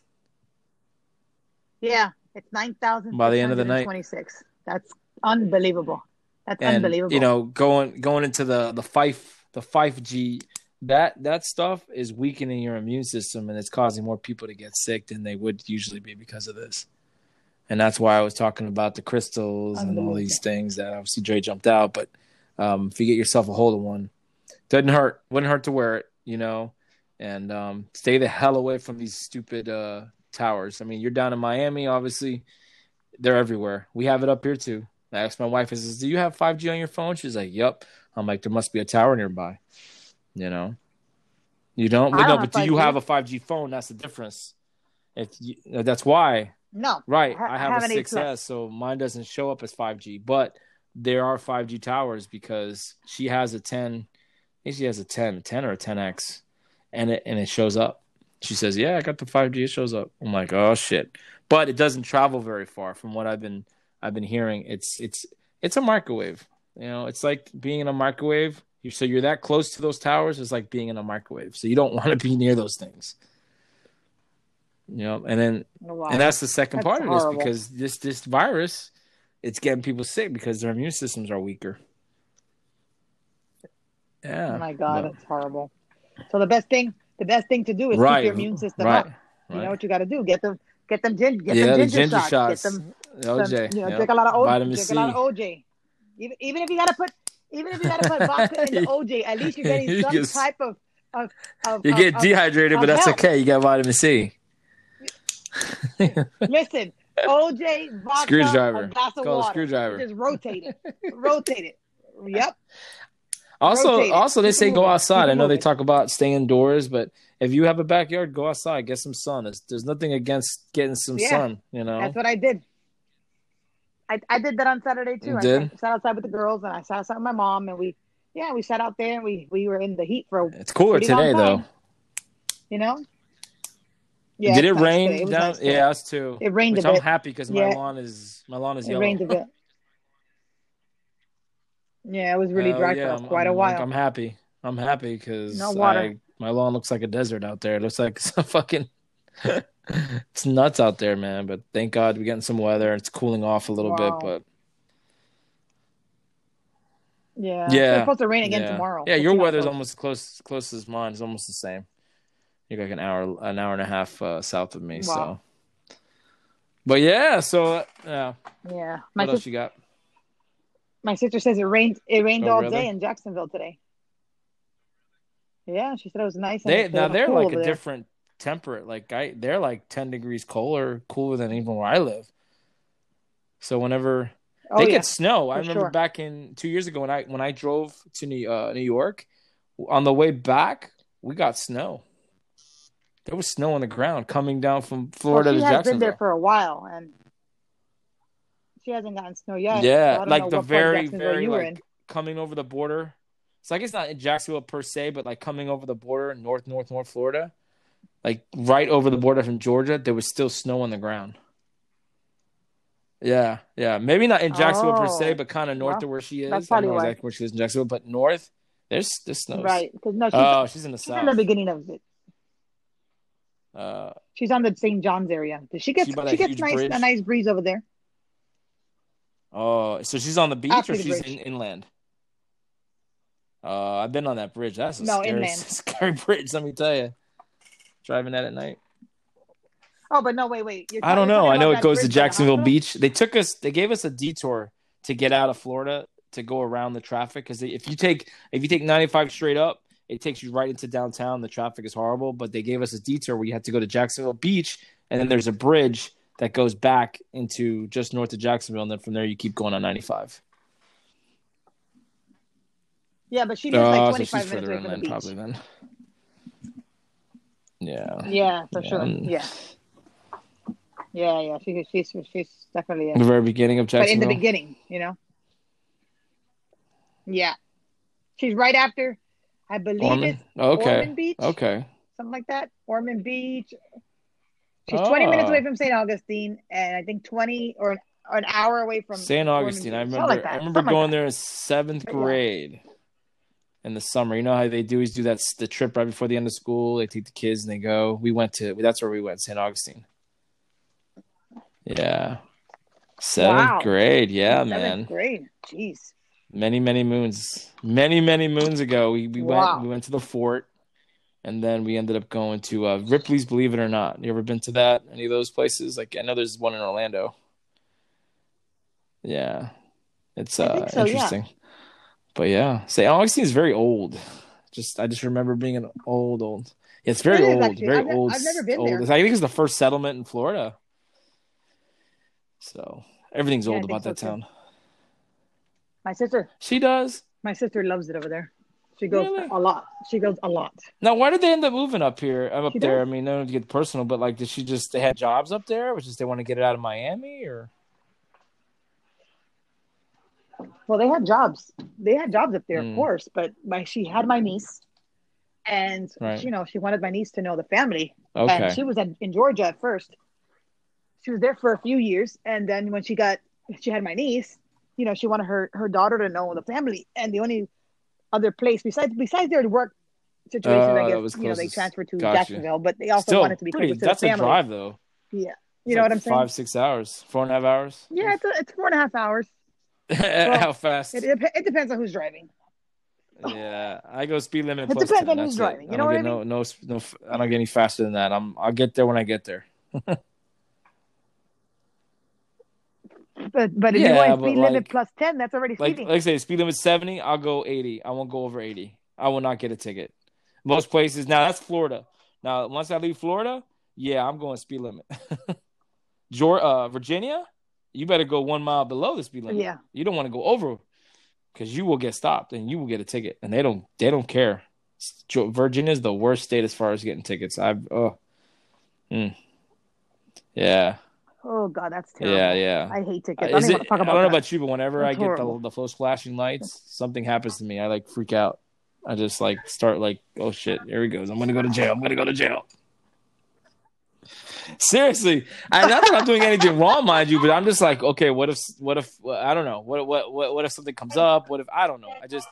Yeah, it's nine thousand By the end of the night. Twenty-six. That's unbelievable. That's and unbelievable. you know going going into the the five the five G that that stuff is weakening your immune system and it's causing more people to get sick than they would usually be because of this. and that's why I was talking about the crystals and all these things that obviously Dre jumped out. But um, if you get yourself a hold of one, doesn't hurt. Wouldn't hurt to wear it, you know, and um, stay the hell away from these stupid uh, towers. I mean, you're down in Miami, obviously. They're everywhere. We have it up here too. I asked my wife, I says, Do you have 5G on your phone? She's like, Yep. I'm like, There must be a tower nearby. You know? You don't? I But no, don't but do you have a 5G phone? That's the difference. If you, uh, that's why. No. Right. I I have, have a an 6S, so mine doesn't show up as 5G, but there are 5G towers because she has a 10. I think she has a 10, 10 or a 10X, and it and it shows up. She says, "Yeah, I got the 5G. It shows up." I'm like, "Oh shit!" But it doesn't travel very far from what I've been I've been hearing. It's it's it's a microwave. You know, it's like being in a microwave. You so you're that close to those towers. It's like being in a microwave. So you don't want to be near those things. You know, and then Wow. and that's the second That's part of horrible. this because this this virus, it's getting people sick because their immune systems are weaker. Yeah. oh my God, but- it's horrible. So the best thing, the best thing to do is right. keep your immune system right. up. Right. You know what you got to do? Get them, get them, gin, get yeah, them the ginger, ginger shots. shots. Get them, OJ. some, you know, yeah. drink a lot of OJ. Vitamin drink C. a lot of OJ. Even, even if you got to put, even if you got to put vodka in the OJ, at least you're getting You some get- type of, of, of You of- get dehydrated, but that's health. okay. You got vitamin C. Listen, OJ, vodka, Screwdriver. a glass of Call water. screwdriver. Just rotate it. rotate it. Yep. Also, Rotate it. also they say go outside. I know they talk about staying indoors, but if you have a backyard, go outside, get some sun. There's, there's nothing against getting some Yeah. sun. You know. That's what I did. I, I did that on Saturday too. You I did? sat- outside with the girls and I sat outside with my mom and we, yeah, we sat out there and we, we were in the heat for, It's cooler today, though. you know. Yeah, Did it nice rain. It down? nice yeah, us too. It rained Which a I'm happy because Yeah. my lawn is my lawn is It yellow. rained a bit. Yeah, it was really Hell dry yeah, for I'm- quite I'm, a like, while. I'm happy. I'm happy because No my lawn looks like a desert out there. It looks like some fucking. it's nuts out there, man. But thank God we're getting some weather. It's cooling off a little Wow. bit, but yeah, Yeah. It's supposed to rain again yeah. tomorrow. Yeah, It's your weather's close. almost close close as mine. It's almost the same. You're like an hour an hour and a half uh, south of me. Wow. So, but yeah, so uh, yeah. Yeah, my What else you got? My sister says it rained. It rained Oh, all really? day in Jacksonville today. Yeah, she said it was nice. and They now they're cool like a there. different temperate. Like I, they're like ten degrees colder, cooler than even where I live. So whenever Oh they yeah, get snow, I remember sure. back in two years ago when I when I drove to New uh, New York, on the way back we got snow. There was snow on the ground coming down from Florida well, to has been there for a while, and she hasn't gotten snow yet. yeah, so like the what part of very very like in. coming over the border. So I guess not in Jacksonville per se, but like coming over the border, north, north, north Florida, like right over the border from Georgia, there was still snow on the ground. Yeah, yeah, maybe not in Jacksonville per se, Oh, but kind of north well, of where she is. that's I don't probably know exactly where she is in Jacksonville, but north, there's there's snow. Right, because no, she's, Oh, she's in the she's in the beginning of it. Uh, She's on the St. John's area. She gets She she gets nice bridge? a nice breeze over there. Oh, so she's on the beach After or the she's bridge. in, inland? Uh, I've been on that bridge. That's a No, scary, inland. scary bridge. Let me tell you. Driving that at night. Oh, but no, wait, wait. You're I don't know. I know it goes to bridge by the Jacksonville? Beach. They took us. They gave us a detour to get out of Florida to go around the traffic because if you take if you take 95 straight up, it takes you right into downtown. The traffic is horrible. But they gave us a detour where you had to go to Jacksonville Beach, and then there's a bridge that goes back into just north of Jacksonville, and then from there you keep going on 95. Yeah, but she lives Oh, like so 25 she's minutes away from the beach. probably then. Yeah. Yeah, for Yeah. sure. Yeah. Yeah, yeah. She, she's she's definitely The very beginning of Jacksonville. But in the beginning, you know. Yeah. She's right after, I believe Ormond? it's Okay. Ormond Beach, Okay. something like that. Ormond Beach. She's 20 minutes Ah. away from St. Augustine, and I think 20 or an, or an hour away from St. Ormond Augustine. I remember. Like. I remember Something like going that. there in seventh But yeah. grade in the summer. You know how they do is do that the trip right before the end of school. They take the kids and they go. We went to. That's where we went. St. Augustine. Yeah. Seventh Wow. grade. Yeah, Seventh man. grade. Jeez. Many many moons. Many many moons ago, we we Wow. went we went to the fort. And then we ended up going to uh, Ripley's Believe It or Not. You ever been to that? Any of those places? Like I know there's one in Orlando. Yeah, it's uh so, yeah. interesting. But yeah, St. Augustine is very old. Just I just remember being an old old. It's very It old, actually. very I've old. I've never been old. there. I think it's the first settlement in Florida. So everything's Yeah, old about so, that too. town. My sister, She does. my sister loves it over there. She goes Really? a lot. She goes a lot. Now, why did they end up moving up here? I'm up She there. does. I mean, no need to get personal, but like, did she just they had jobs up there, which is they want to get it out of Miami, or Well, they had jobs. They had jobs up there, Mm. of course. But my she had my niece, and Right. you know she wanted my niece to know the family. okay, And she was in, in Georgia at first. She was there for a few years, and then when she got she had my niece, you know, she wanted her her daughter to know the family. And the only other place besides besides their work situations, Oh, I uh, guess you know they transferred to Gotcha. Jacksonville, but they also still wanted to be pretty. closer to That's the a family. drive though. Yeah, It's you know like what I'm saying? Five, six hours, four and a half hours. Yeah, it's, a, it's four and a half hours. How fast? It, it, depends on who's driving. yeah, I go speed limit. It plus depends 10, on who's that's it. driving, you know what I no, no, no, I don't get any faster than that. I'm, I'll get there when I get there. But but if Yeah, you're going but speed limit like- plus ten, that's already Like, speeding. like I say, speed limit seventy. I'll go eighty. I won't go over eighty. I will not get a ticket. Most places now that's Florida. Now once I leave Florida, yeah, I'm going speed limit. Georgia, uh, Virginia, you better go one mile below the speed limit. yeah, You don't want to go over because you will get stopped and you will get a ticket, and they don't they don't care. Virginia is the worst state as far as getting tickets. I've oh, mm. yeah, oh god, that's terrible. yeah, yeah. I hate Uh, tickets. I Is don't it, want to talk I don't know about you, but whenever I get horrible. the, the those flashing lights, something happens to me. I like freak out. I just like start like, oh shit, here he goes. I'm gonna go to jail. I'm gonna go to jail. Seriously, I, not that I'm doing anything wrong, mind you, but I'm just like, okay, what if, what if, I don't know, what, what, what, what if something comes up? What if I don't know? I just,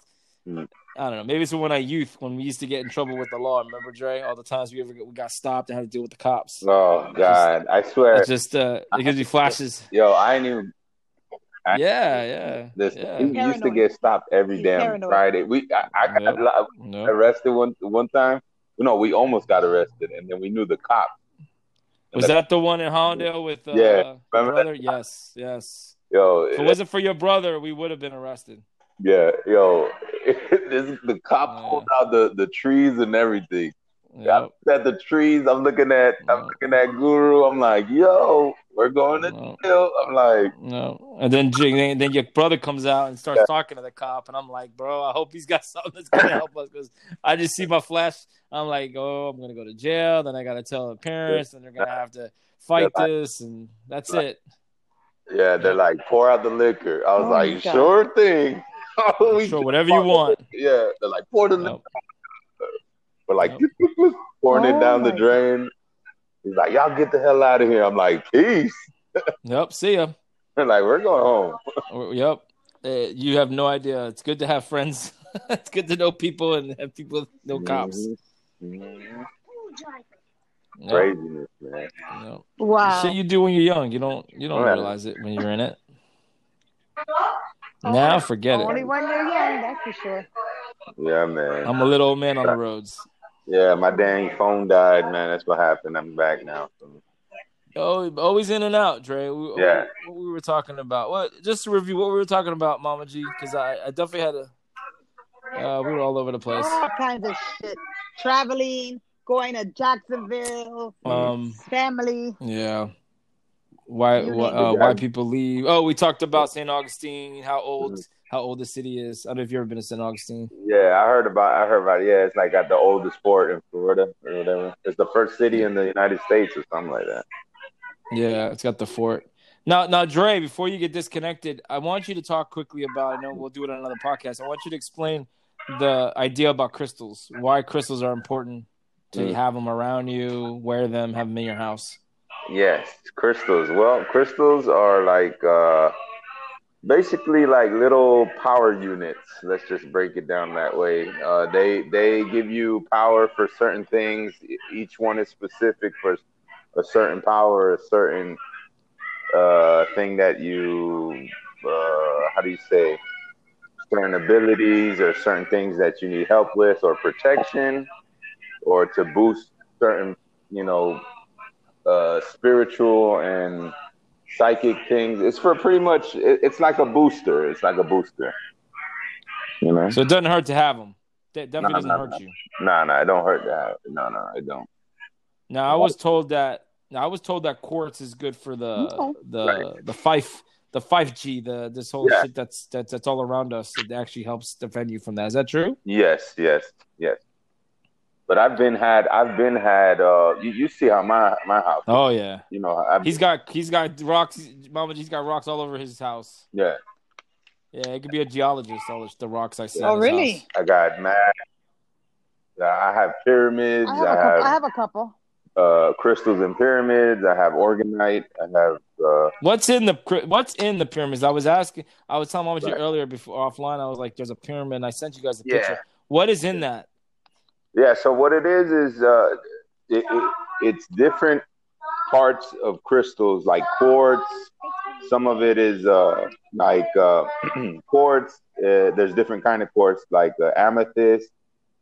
Mm. I don't know. Maybe it's when I youth when we used to get in trouble with the law. Remember, Dre? All the times we ever we got stopped and had to deal with the cops. Oh God, I swear, It just uh, it gives you flashes. yo, I ain't even. I- Yeah, yeah, This yeah. we used to get stopped every damn paranoid. Friday. We I, I got Yep. lo- No. arrested one one time. No, we almost got arrested, and then we knew the cop. Was that the one in Hallandale with uh, Yeah, your brother? Yes, yes. Yo, If it wasn't for your brother, we would have been arrested. Yeah, yo, this, the cop Yeah. pulled out the, the trees and everything. I Yep. looked at the trees. I'm looking at I'm Yeah. looking at Guru. I'm like, yo, we're going to No, jail. I'm like, no. And then then then your brother comes out and starts Yeah. talking to the cop, and I'm like, bro, I hope he's got something that's gonna help us because I just see my flash. I'm like, oh, I'm gonna go to jail. Then I gotta tell the parents, and they're gonna have to fight Yeah. this, and that's it. yeah, they're like, pour out the liquor. I was Oh, like, sure thing. We Sure, whatever you want. Yeah, they're like, pour the liquor. Yep. We're like, Yep. pouring Oh it down the my drain. He's like, y'all get the hell out of here. I'm like, peace. Yep. See ya. They're like, we're going home. Yep. Uh, you have no idea. It's good to have friends. it's good to know people and have people know cops. Mhm. Yep. Craziness, man. Yep. Wow. Shit you do when you're young. You don't you don't Yeah. realize it when you're in it. Now forget Only it. when you're young, that's for sure. Yeah, man. I'm a little old man on the roads. Yeah, my dang phone died, man. That's what happened. I'm back now. Oh, always in and out, Dre. We, Yeah. What we were talking about. What? Just to review what we were talking about, Mama G, because I, I definitely had a. Uh, we were all over the place. All kinds of shit. Traveling, going to Jacksonville, Um. family. Yeah. Why? Why, uh, why people leave? Oh, we talked about St. Augustine. How old? How old the city is? I don't know if you've ever been to St. Augustine. Yeah, I heard about. I heard about. It. Yeah, it's like got the oldest port in Florida or whatever. It's the first city in the United States or something like that. Yeah, it's got the fort. Now, now, Dre, before you get disconnected, I want you to talk quickly about. I know we'll do it on another podcast. I want you to explain the idea about crystals. Why crystals are important to Mm. have them around you, wear them, have them in your house. Yes, crystals. Well, crystals are like uh, basically like little power units. Let's just break it down that way. Uh, they they give you power for certain things. Each one is specific for a certain power, a certain uh, thing that you uh, how do you say certain abilities or certain things that you need help with or protection or to boost certain you know uh, spiritual and psychic things. It's for pretty much. It, it's like a booster. It's like a booster. You know. So it doesn't hurt to have them. That definitely Nah, doesn't nah, hurt nah. you. Nah, nah, it don't hurt that. No, no, it don't. Now I was told that. Now I was told that quartz is good for the Okay. the Right. the five the five G the this whole Yeah. shit that's that's that's all around us. It actually helps defend you from that. Is that true? Yes, yes, yes. But I've been had. I've been had. Uh, you, you see how my my house. Oh yeah. You know, I've, He's got he's got rocks. Mama, he's got rocks all over his house. yeah. Yeah, it could be a geologist. All the, the rocks I see. Oh, really? house. I got mad. I have pyramids. I have, a I couple, I have have a couple. uh, crystals and pyramids. I have orgonite. I have. Uh, What's in the What's in the pyramids? I was asking. I was telling Mama G Right. earlier before offline. I was like, "There's a pyramid." And I sent you guys a Yeah. picture. What is in that? Yeah. So what it is is uh, it, it, it's different parts of crystals, like quartz. Some of it is uh, like uh, quartz. Uh, there's different kind of quartz, like uh, amethyst.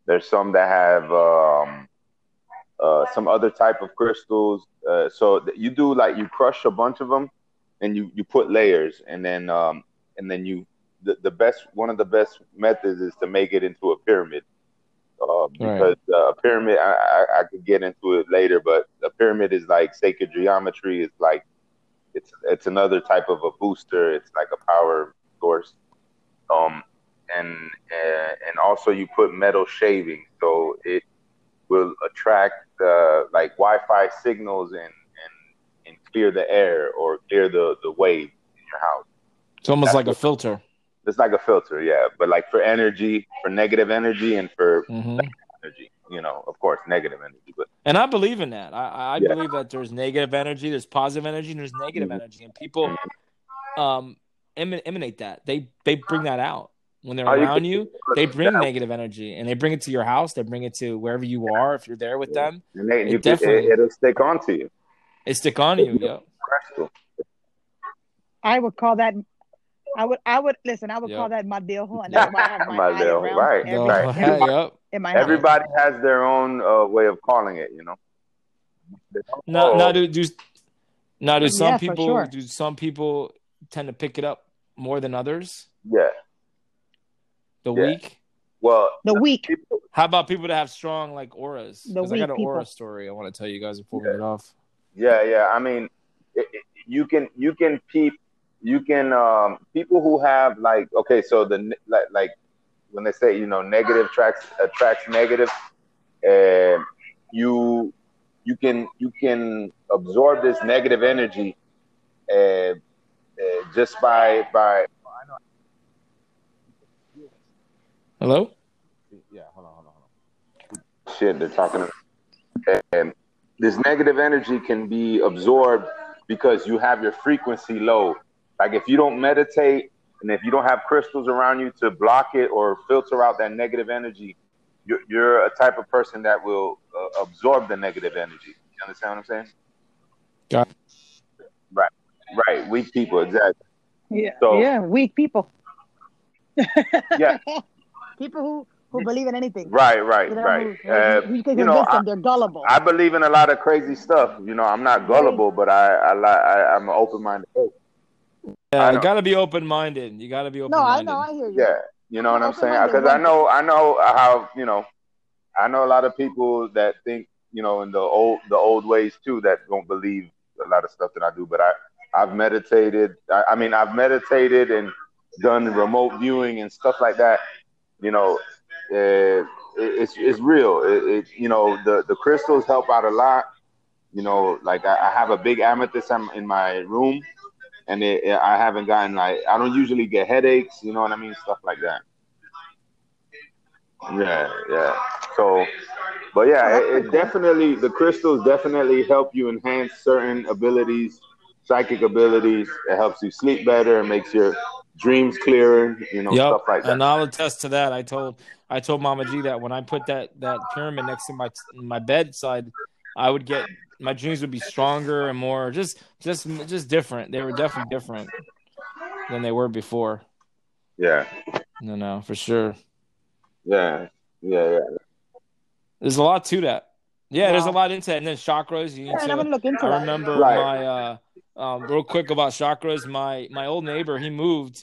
There's some that have um, uh, some other type of crystals. So you do like you crush a bunch of them, and you you put layers, and then um, and then you the, the best one of the best methods is to make it into a pyramid. Uh, because uh, a pyramid, I, I, I could get into it later, but a pyramid is like sacred geometry. It's like it's it's another type of a booster. It's like a power source. Um, and uh, and also you put metal shaving, so it will attract uh, like Wi-Fi signals and and and clear the air or clear the the wave in your house. It's almost That's like a filter. It's like a filter, yeah, but like for energy, for negative energy, and for hmm energy, you know, of course, negative energy, but And I believe in that. I, I Yeah. believe that there's negative energy, there's positive energy, and there's negative Mhm. energy, and people um eman- emanate that. They they bring that out when they're Oh, around can- you. They bring Yeah. negative energy, and they bring it to your house. They bring it to wherever you are. If you're there with Yeah. them, and they, It you can, definitely- it, it'll stick onto you. it stick on you. Yeah. Crystal. I would call that. I would. I would listen. I would Yeah. call that my deal, and that's why I have my My deal, around right, every- No, right. yep. in my house. Everybody has their own uh, way of calling it, you know. No, Oh, no, do do now do some Yeah, people sure. do some people tend to pick it up more than others? Yeah. The Yeah. weak. Well, The weak. people, How about people that have strong like auras? The 'Cause I got an weak aura story I want to tell you guys before we get off. yeah, yeah. I mean, it, it- you can you can peep, you can um people who have like okay, so the like like when they say you know negative tracks attracts negative, uh, you you can you can absorb this negative energy, uh, uh, just by by. Hello. Yeah, hold on, hold on, hold on. Shit, they're talking. And this negative energy can be absorbed because you have your frequency low. Like if you don't meditate and if you don't have crystals around you to block it or filter out that negative energy, you're, you're a type of person that will uh, absorb the negative energy. You understand what I'm saying? Got Right, right. Weak people, exactly. Yeah. So- yeah. Weak people. Yeah. people who who believe in anything. Right, right, You know, right. Who, Uh, who, you can you know, convince I- them they're gullible. I believe in a lot of crazy stuff. You know, I'm not gullible, but I, I, li- I I'm an open minded. Yeah, I you got to be open minded. You got to be open minded. no, I know. I hear you. Yeah, you know what I'm saying? Because I know, I know how you know, I know a lot of people that think you know in the old the old ways too that don't believe a lot of stuff that I do. But I I've meditated. I, I mean, I've meditated and done remote viewing and stuff like that. You know, uh, it, it's it's real. It, it you know the the crystals help out a lot. You know, like I, I have a big amethyst in in my room, and it, I haven't gotten like I don't usually get headaches. You know what I mean? Stuff like that. Yeah, yeah. So, but yeah, it, it definitely the crystals definitely help you enhance certain abilities, psychic abilities. It helps you sleep better. It makes your dreams clearer. You know, Yep, stuff like that. and I'll attest to that. I told I told Mama G that when I put that that pyramid next to my my bedside, I would get my dreams would be stronger and more just just just different. They were definitely different than they were before. Yeah, No, no, for sure. yeah, yeah, yeah. There's a lot to that. Yeah, there's a lot into it. And then chakras. You need Yeah, and I'm to. gonna look into I remember Right. my uh um, real quick about chakras. My my old neighbor, he moved.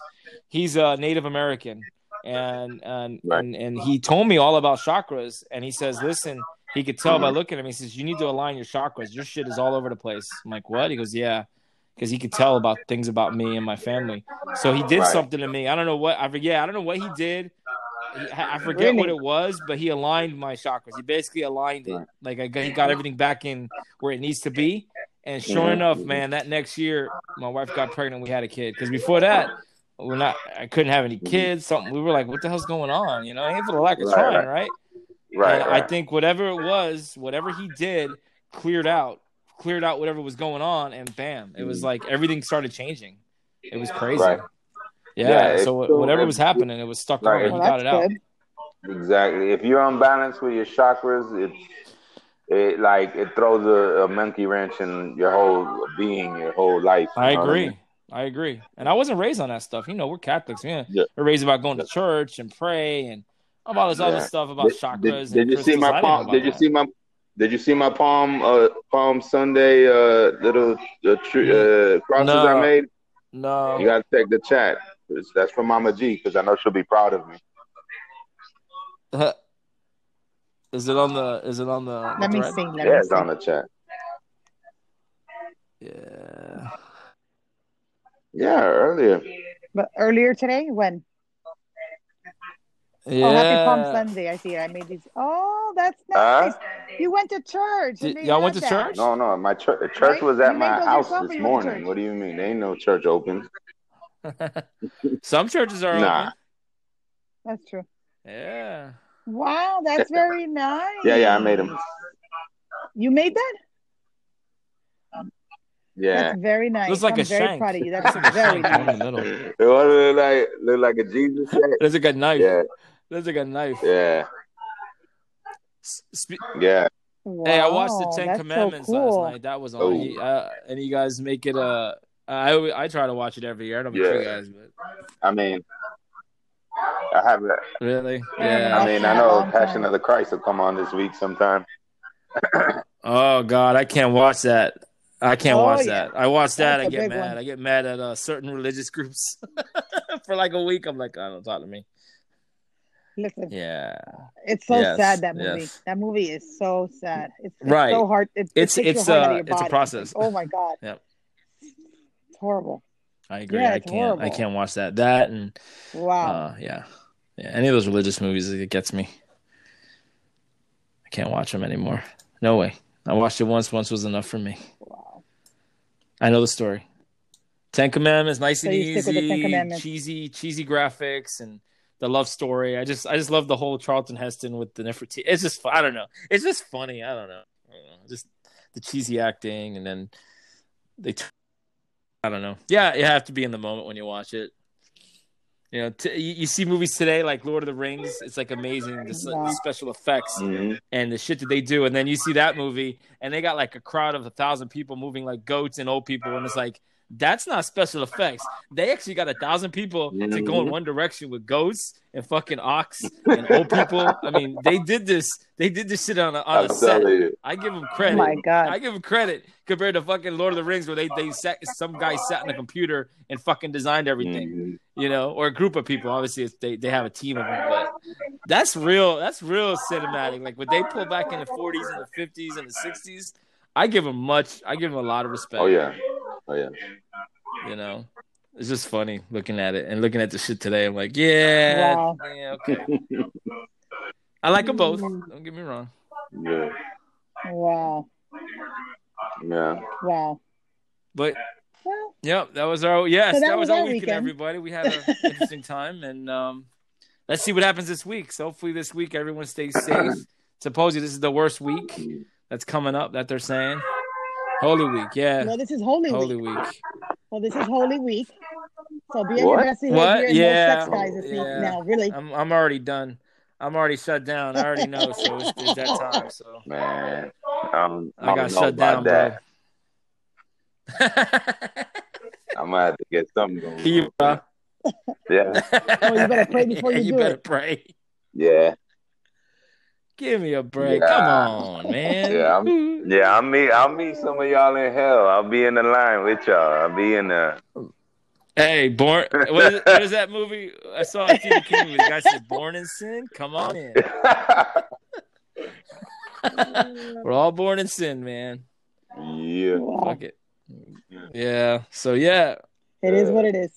He's a Native American, and and Right. and, and he told me all about chakras. And he says, listen, he could tell Mm-hmm. by looking at me. He says, you need to align your chakras. Your shit is all over the place. I'm like, what? He goes, yeah, because he could tell about things about me and my family. So he did Right. something to me. I don't know what I forget. I don't know what he did. He- I forget what it was, but he aligned my chakras. He basically aligned it. Like I got, he got everything back in where it needs to be. And sure Mhm. enough, man, that next year my wife got pregnant. We had a kid because before that, we're not. I couldn't have any kids. Something we were like, what the hell's going on? You know, ain't for the lack of Mm-hmm. Right, trying, right. right? Right. right. I think whatever it was, whatever he did, cleared out, cleared out whatever was going on, and bam, it was mm. like everything started changing. It was crazy. Right. Yeah. Yeah, so whatever it's- was happening, it was stuck Right. on. He Well, got that's it out. Exactly. If you're unbalanced with your chakras, it's it like it throws a, a monkey wrench in your whole being, your whole life. you I know what agree. mean? I agree. And I wasn't raised on that stuff. You know, we're Catholics. Man. Yeah. We're raised about going to church and pray and all this other stuff about Did, chakras. did, and did you see crystals. I my palm? Did you that. see my? Did you see my palm? Uh, Palm Sunday. Uh, little uh, tr- uh, crosses No. I made. No. You gotta check the chat. That's from Mama G because I know she'll be proud of me. Is it on the? Is it on the? the Let me thread? see. Let Yeah, me it's see. on the chat. Yeah. Yeah, earlier. But earlier today, when? Yeah. Oh, happy Palm Sunday. I see it. I made these. Oh, that's Huh? nice. You went to church. Did- y'all went to that. church? No, no, my church. Church Right? was at You my house this you went to morning. What do you mean? There ain't no church open. Some churches are Nah. open. That's true. Yeah. Wow, that's very nice. Yeah, yeah, I made them. You made that? Yeah. That's very nice. Looks like I'm a very shank. proud of you. That's very shank nice. in the middle. It look like look like a Jesus shack. Looks like a knife. Yeah, Looks like a knife. yeah, S- spe- yeah. Wow, Hey, I watched the Ten Commandments so cool. last night. That was on. Oh. He- Uh, and you guys make it a. I I try to watch it every year. I don't know about you guys, but I mean, I have. a- really, yeah. I mean, I know Passion of the Christ will come on this week sometime. Oh God, I can't watch that. I can't Oh, watch yeah. that. I watch that. That's I a get mad. one. I get mad at uh, certain religious groups for like a week. I'm like, I don't talk to me. Listen, Yeah, it's so Yes, sad that movie. yes. That movie is so sad. It's, it's Right. so hard. It, it It's- takes it's, out uh, it's a process. Like, oh my god. Yep. It's horrible. I agree. Yeah, I can't. I can't watch that. That and Wow. uh, yeah, yeah. Any of those religious movies, it gets me. I can't watch them anymore. No way. I watched it once. Once was enough for me. wow. I know the story. Ten Commandments, nice So and you stick with the Ten easy, cheesy, cheesy graphics, and the love story. I just, I just love the whole Charlton Heston with the Nefertiti. It's just, I don't know. It's just funny. I don't know. I don't know. Just the cheesy acting, and then they. T- I don't know. Yeah, you have to be in the moment when you watch it. You know, t- you, see movies today like Lord of the Rings. It's like amazing the, Wow. the special effects hmm and the shit that they do. And then you see that movie, and they got like a crowd of a thousand people moving like goats and old people, and it's like that's not special effects. They actually got a thousand people to go in one direction with goats and fucking ox and old people. I mean, they did this. They did this shit on a, on I'm a set. you. I give them credit. Oh my god. I give them credit compared to fucking Lord of the Rings, where they they sat some guy sat in a computer and fucking designed everything Mhm. you know, or a group of people. Obviously, it's, they they have a team of them, but that's real. That's real cinematic. Like what they pull back in the forties and the fifties and the sixties. I give them much. I give them a lot of respect. Oh yeah. Oh yeah. you know, it's just funny looking at it and looking at the shit today. I'm like, yeah, Wow. yeah, okay. I like them both. Don't get me wrong. Yeah. Wow. Yeah. Wow. But Well, Yep, that was our yes, So that, that was was our our weekend, weekend. everybody. We had an interesting time, and um, let's see what happens this week. So hopefully this week everyone stays safe. Supposedly this is the worst week that's coming up that they're saying. Holy Week, yeah, well, this is Holy, Holy Week. Week. Well, this is Holy Week. So be on What? your What? and Yeah. no sex guys this week. Yeah. Now, really. I'm I'm already done. I'm already shut down. I already know. So it's, it's that time. So Man. Um, I got don't shut about down, that. bro. I'm gonna have to get something going. you, bro. Yeah. Oh, you better pray before you you do better it. pray. Yeah. Give me a break. Yeah. Come on, man. Yeah, I'm, yeah. I'll meet. I'll meet some of y'all in hell. I'll be in the line with y'all. I'll be in the. Hey, born. What is, what is that movie? I saw a Stephen King movie. The guy says, "Born in sin." Come on in. We're all born in sin, man. yeah. Fuck it. Yeah. So yeah, It is what it is.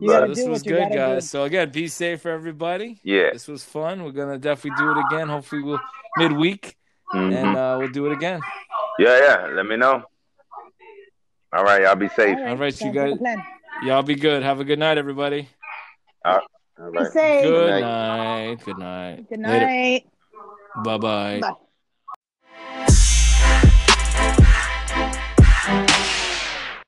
You But- this was good, gotta do. guys. So again, be safe for everybody. Yeah. This was fun. We're gonna definitely do it again. Hopefully, we'll midweek, Mhm. and uh, we'll do it again. Yeah. Yeah. Let me know. All right. Y'all be safe. All right, All right, you sounds like a guys- Y'all be good. Have a good night, everybody. All Be right. safe. Good night. night. Good night. Good Later. night. Bye bye. Bye.